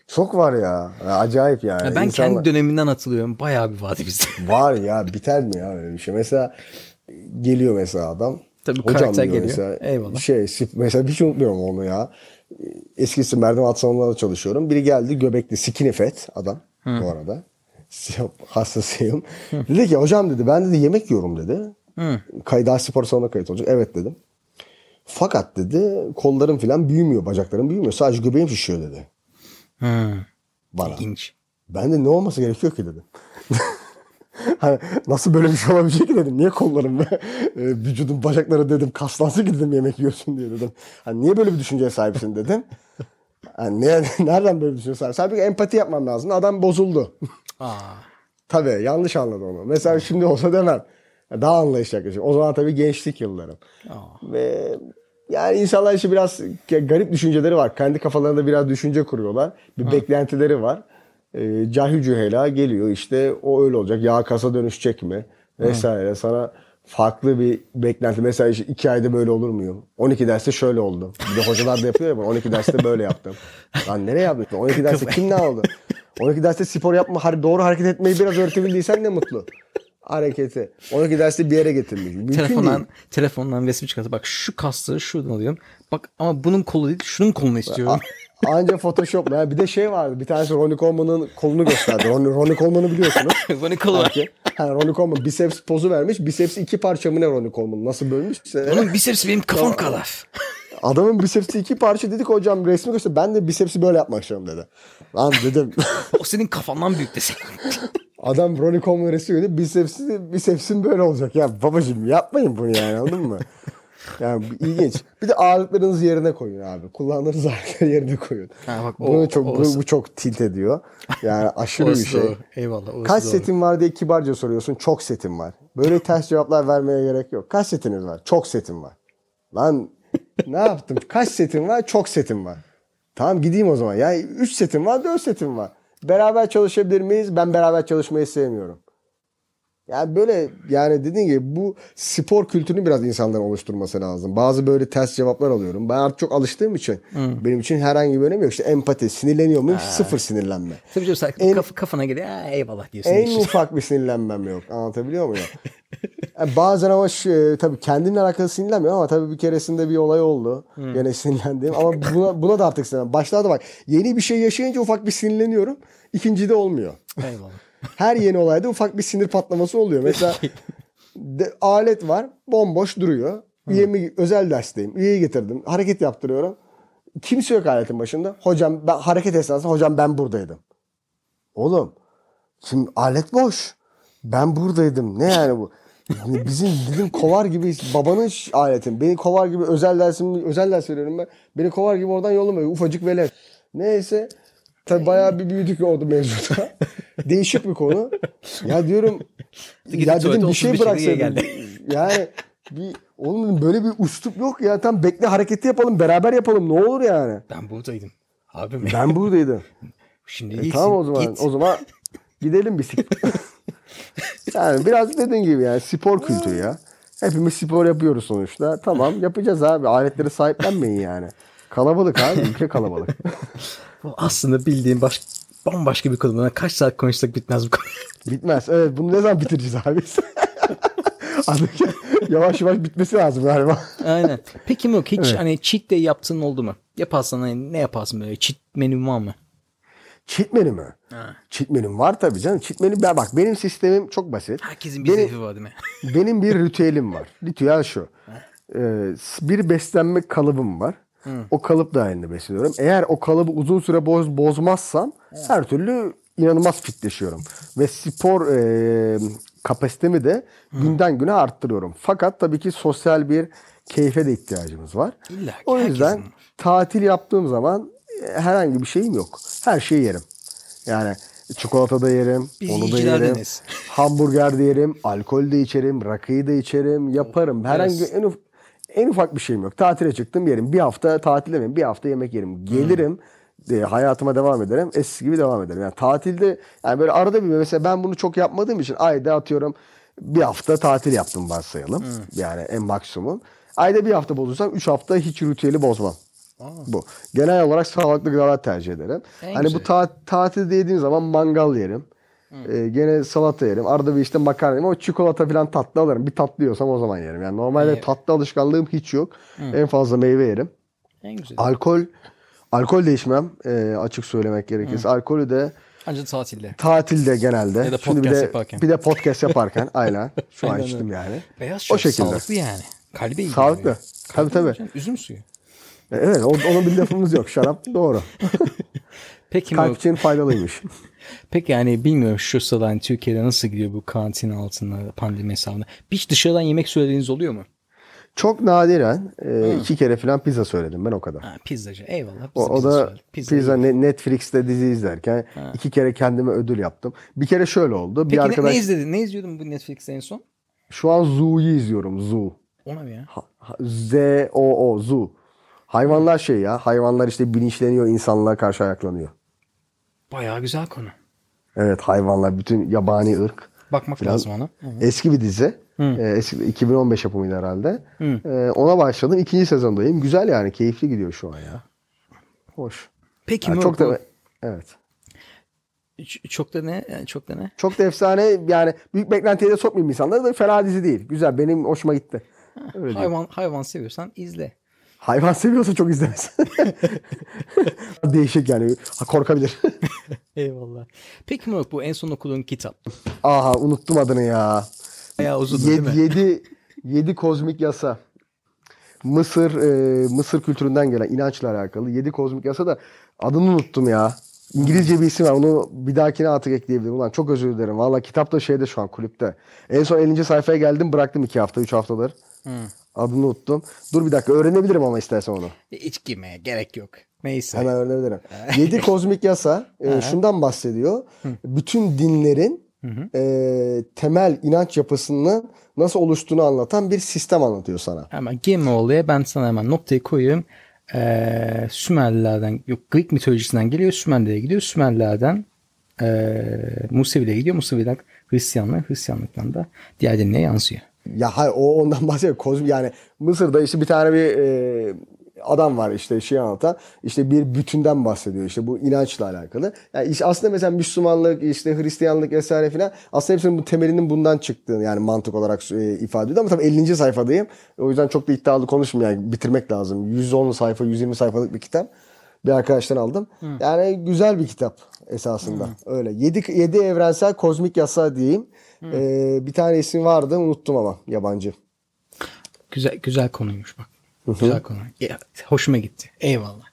Çok var ya. Acayip yani. Ya ben İnsanlar- kendi dönemimden hatırlıyorum. Bayağı bir vardı bizde. Var ya biter mi ya öyle bir şey? Mesela geliyor mesela adam. Tabii Hocam karakter geliyor. Mesela, Eyvallah. Şey mesela hiç unutmuyorum onu ya. Eskisi merdiven alt salonunda çalışıyorum. Biri geldi göbekli skinny fat adam bu arada. Hassasıyım. dedi ki hocam dedi ben dedi yemek yiyorum dedi. Kayda spor salonuna kayıt olacak. Evet dedim. Fakat dedi kollarım falan büyümüyor, bacaklarım büyümüyor. Sadece göbeğim şişiyor dedi Hı. bana. İlginç. Ben de ne olması gerekiyor ki dedim. hani nasıl böyle bir şey olabilecek ki dedim. Niye kollarım ve e, vücudum bacakları dedim kaslansın ki dedim yemek yiyorsun diye dedim. Hani niye böyle bir düşünceye sahipsin dedim. Hani niye, nereden böyle sahip? Halbuki empati yapmam lazım. Adam bozuldu. Aa. tabii yanlış anladı onu. Mesela şimdi olsa demem. Daha anlayışlı yaklaşık. O zaman tabii gençlik yıllarım. Aa. Ve yani insanlar işte biraz garip düşünceleri var. Kendi kafalarında biraz düşünce kuruyorlar. Bir beklentileri var. Ee, cahil cühela geliyor işte o öyle olacak. Yağ kasa dönüşecek mi? Vesaire. Sana farklı bir beklenti. Mesela işte iki ayda böyle olur muyum? 12 derste şöyle oldu. Bir de hocalar da yapıyor ya bunu. 12 derste böyle yaptım. Lan nereye yaptın? 12 derste kim ne oldu? 12 derste spor yapma, doğru hareket etmeyi biraz öğretebildiysen ne mutlu. Hareketi. 12 derste bir yere getirmiş. Mümkün değil. Telefondan, telefondan resim çıkartıp bak şu kasları şuradan alıyorum. Bak ama bunun kolu değil şunun kolunu istiyorum. Anca Photoshop. Yani bir de şey vardı. Bir tanesi Ronnie Coleman'ın kolunu gösterdi. Ronnie, Ronnie Coleman'ı biliyorsunuz. Var. Belki. Ha, Ronnie Coleman biceps pozu vermiş. Bicepsi iki parça mı ne Ronnie Coleman? Nasıl bölmüşse. Bunun bisepsi benim kafam kadar. Adamın bicepsi iki parça dedik hocam resmi göster. Ben de bicepsi böyle yapmak istiyorum dedi. Lan dedim. O senin kafandan büyük desek. Adam Ronnie Coleman resmi gösterdi. Bicepsi, bicepsim böyle olacak. Ya babacığım yapmayın bunu yani anladın mı? Yani ilginç. Bir de ağırlıklarınızı yerine koyun abi. Kullandığınız ağırlıkları yerine koyun. Ha, bak, o- Bunu çok, o- bu, bu çok tilt ediyor. Yani aşırı bir şey. doğru. Eyvallah. Kaç doğru. setin var diye kibarca soruyorsun. Çok setim var. Böyle ters cevaplar vermeye gerek yok. Kaç setiniz var? Çok setim var. Lan ne yaptım? Kaç setim var? Çok setim var. Tamam gideyim o zaman. Yani 3 setim var, 4 setim var. Beraber çalışabilir miyiz? Ben beraber çalışmayı sevmiyorum. Yani böyle yani dediğin gibi bu spor kültürünü biraz insanların oluşturması lazım. Bazı böyle ters cevaplar alıyorum. Ben artık çok alıştığım için benim için herhangi bir önemi yok. İşte empati, sinirleniyor muyum? Sıfır sinirlenme. Tabii canım En- kaf- kafana geliyor. Ha, eyvallah diyorsun. En işte. ufak bir sinirlenmem yok. Anlatabiliyor muyum? Yani bazen ama şu, tabii kendimle alakalı sinirlenmiyorum ama tabii bir keresinde bir olay oldu. Gene sinirlendim ama buna, buna da artık sinirlendim. Başlarda bak yeni bir şey yaşayınca ufak bir sinirleniyorum. İkincide olmuyor. Eyvallah. Her yeni olayda ufak bir sinir patlaması oluyor. Mesela de, alet var bomboş duruyor. Üyemi özel dersteyim. Üyeyi getirdim. Hareket yaptırıyorum. Kimse yok aletin başında. Hocam ben hareket esnasında hocam ben buradaydım. Oğlum şimdi alet boş. Ben buradaydım. Ne yani bu? Yani bizim dedim kovar gibi babanın aletin. Beni kovar gibi özel dersim özel ders veriyorum ben. Beni kovar gibi oradan yollamıyor. Ufacık velet. Neyse. Tabii bayağı bir büyüdük oldu mevzuda. Değişik bir konu. Ya diyorum ya dedim bir şey 35 bıraksaydın. geldi. Yani bir oğlum dedim böyle bir üslup yok ya. Tam bekle hareketi yapalım beraber yapalım ne olur yani. Ben buradaydım. Abim Ben buradaydım. şimdi E, değilsin. tamam o zaman. Git. O zaman gidelim bisiklet. yani biraz dediğin gibi yani spor kültürü ya. Hepimiz spor yapıyoruz sonuçta. Tamam yapacağız abi. Aletleri sahiplenmeyin yani. Kalabalık abi. Ülke kalabalık. Bu aslında bildiğin baş, bambaşka bir konu. Kaç saat konuşsak bitmez bu konu. Bitmez. Evet bunu ne zaman bitireceğiz abi? Artık yavaş yavaş bitmesi lazım galiba. Aynen. Peki Mok hiç Evet. hani cheat day yaptığın oldu mu? Yaparsan hani ne yaparsın böyle? Cheat menün var mı? Cheat menü mü? Ha. Cheat menüm var tabii canım. Cheat menü ben bak benim sistemim çok basit. Herkesin bir Benim- var değil mi? Benim bir ritüelim var. Ritüel şu. Ee, bir beslenme kalıbım var. O kalıp dahilinde besleniyorum. Eğer o kalıbı uzun süre boz, bozmazsam her türlü inanılmaz fitleşiyorum. Ve spor e, kapasitemi de günden güne arttırıyorum. Fakat tabii ki sosyal bir keyfe de ihtiyacımız var. İlla o yüzden herkesin tatil yaptığım zaman herhangi bir şeyim yok. Her şeyi yerim. Yani çikolata da yerim, Biz onu da yerim. Hamburger de yerim, alkol de içerim, rakıyı da içerim, yaparım. Herhangi en, uf- en ufak bir şeyim yok. Tatile çıktım yerim. Bir hafta tatil demeyeyim, bir hafta yemek yerim. Gelirim, e, hayatıma devam ederim. Eski gibi devam ederim. Yani tatilde yani böyle arada bir mesela ben bunu çok yapmadığım için ayda atıyorum bir hafta tatil yaptım varsayalım. Yani en maksimum. Ayda bir hafta bozursam 3 hafta hiç ritüeli bozmam. Bu. Genel olarak sağlıklı gıdalar tercih ederim. En hani güzel. bu ta- tatilde yediğim zaman mangal yerim. Ee, gene salata yerim. Arada bir işte makarna yerim ama çikolata falan tatlı alırım. Bir tatlı yiyorsam o zaman yerim. Yani normalde Evet. tatlı alışkanlığım hiç yok. En fazla meyve yerim. En güzel. Alkol alkol de içmem. Ee, açık söylemek gerekirse. Alkolü de Ancak tatilde. tatilde genelde. Ya da Şimdi bir podcast de, yaparken. Bir de podcast yaparken aynen. Şu an Aynen içtim yani. Beyaz O çay şekilde. sağlıklı yani. Kalbe iyi. Sağlıklı. geliyor. Tabii, Kalbe tabii. Üzüm suyu. E, Evet o- onun bir lafımız yok. Şarap doğru. Peki Kalp için faydalıymış. peki yani bilmiyorum şu sırada hani Türkiye'de nasıl gidiyor bu karantina altında pandemi hesabında. Hiç dışarıdan yemek söylediğiniz oluyor mu? Çok nadiren e, iki kere falan pizza söyledim ben o kadar. Ha, pizzacı. Eyvallah. O, de o pizza da pizza, ne- Netflix'te dizi izlerken iki kere kendime ödül yaptım. Bir kere şöyle oldu. Peki bir ne- arkadaş ne, izledin? Ne izliyordun bu Netflix'te en son? şu an Zoo'yu izliyorum. Zoo. Ona mı ya? Ha- ha- Z O O Zoo. Hayvanlar şey ya. Hayvanlar işte bilinçleniyor, insanlığa karşı ayaklanıyor. Bayağı güzel konu. Evet hayvanlar bütün yabani ırk. Bakmak Biraz- lazım ona. Eski bir dizi. Ee, eski, 2015 yapımıydı herhalde. Ee, ona başladım. İkinci sezondayım. Güzel yani. Keyifli gidiyor şu an ya. Hoş. Peki Yani çok da evet. çok da ne? Yani Çok da ne? Çok da efsane yani büyük beklentiye de sokmayayım insanları da fena dizi değil. Güzel benim hoşuma gitti. Öyle diyeyim. Hayvan hayvan seviyorsan izle. Hayvan seviyorsa çok izlemez. Değişik yani Ha, korkabilir. Eyvallah. Peki Mok bu en son okuduğun kitap. Aha unuttum adını ya. Bayağı uzun değil mi? 7 yedi, yedi kozmik yasa. Mısır e, Mısır kültüründen gelen inançla alakalı 7 kozmik yasa da adını unuttum ya. İngilizce bir isim var. Onu bir dahakine artık ekleyebilirim. Ulan çok özür dilerim. Valla kitap da şeyde şu an kulüpte. En son 50. sayfaya geldim bıraktım 2 hafta 3 haftadır. Adını unuttum. Dur bir dakika öğrenebilirim ama istersen onu. Hiç girmeye gerek yok. Neyse. Hemen öğrenebilirim. 7 kozmik yasa e, şundan bahsediyor. Bütün dinlerin e, temel inanç yapısının nasıl oluştuğunu anlatan bir sistem anlatıyor sana. Hemen girme olaya ben sana hemen noktayı koyuyorum. Ee, Sümerlilerden yok Greek mitolojisinden geliyor Sümerlilere gidiyor. Sümerlilerden ee, Musevi'de gidiyor. Musevi'den Hristiyanlığa Hristiyanlıktan da diğer dinlere yansıyor. Ya hayır o ondan bahsediyor. Kozmik yani Mısır'da işte bir tane bir e, adam var işte şey anlatan işte bir bütünden bahsediyor işte bu inançla alakalı. Yani işte aslında mesela Müslümanlık işte Hristiyanlık vesaire filan aslında hepsinin bu temelinin bundan çıktığını yani mantık olarak e, ifade ediyor ama tabii 50. sayfadayım. O yüzden çok da iddialı konuşmayayım yani bitirmek lazım. 110 sayfa 120 sayfalık bir kitap bir arkadaştan aldım. Hı. Yani güzel bir kitap esasında. Hı. Öyle. 7 7 evrensel kozmik yasa diyeyim. Ee, bir tane isim vardı unuttum ama yabancı. Güzel güzel konuymuş bak. Güzel konu. Ya, hoşuma gitti. Eyvallah.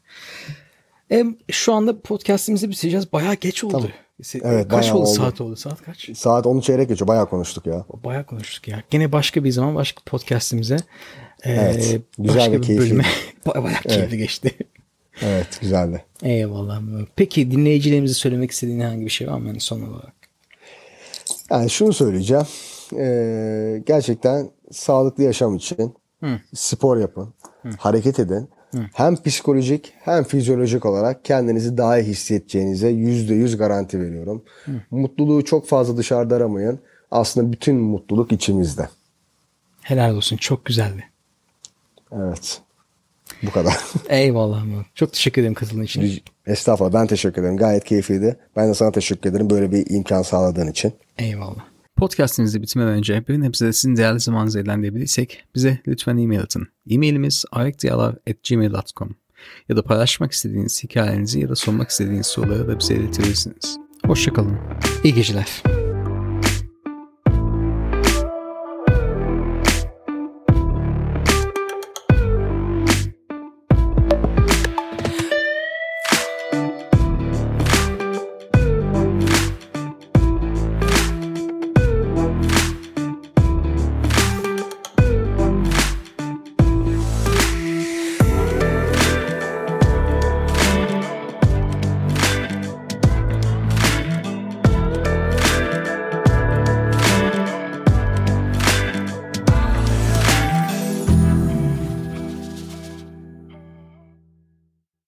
E, şu anda podcast'imizi bitireceğiz. Bayağı geç oldu. Tamam. Evet, kaç oldu, oldu saat oldu? Saat kaç? Saat 10 çeyrek geçiyor. Bayağı konuştuk ya. Bayağı konuştuk ya. Gene başka bir zaman başka podcast'imize e, evet, güzel başka bir, bir bölüme bayağı, bayağı evet. keyifli geçti. Evet güzeldi. Eyvallah. Peki dinleyicilerimize söylemek istediğin herhangi bir şey var mı yani son olarak? Yani şunu söyleyeceğim. Ee, gerçekten sağlıklı yaşam için Hı. spor yapın, Hı. hareket edin. Hı. Hem psikolojik hem fizyolojik olarak kendinizi daha iyi hissedeceğinize yüzde yüz garanti veriyorum. Hı. Mutluluğu çok fazla dışarıda aramayın. Aslında bütün mutluluk içimizde. Helal olsun. Çok güzeldi. Evet. Bu kadar. Eyvallah. Çok teşekkür ederim katıldığın için. Estağfurullah. Ben teşekkür ederim. Gayet keyifliydi. Ben de sana teşekkür ederim böyle bir imkan sağladığın için. Eyvallah. Podcast'imizi bitirmeden önce bir nebze sizin değerli zamanınızı eğlendirebilirsek bize lütfen e-mail atın. E-mailimiz ayakdiyalar.gmail.com ya da paylaşmak istediğiniz hikayenizi ya da sormak istediğiniz soruları da bize iletebilirsiniz. Hoşçakalın. İyi geceler.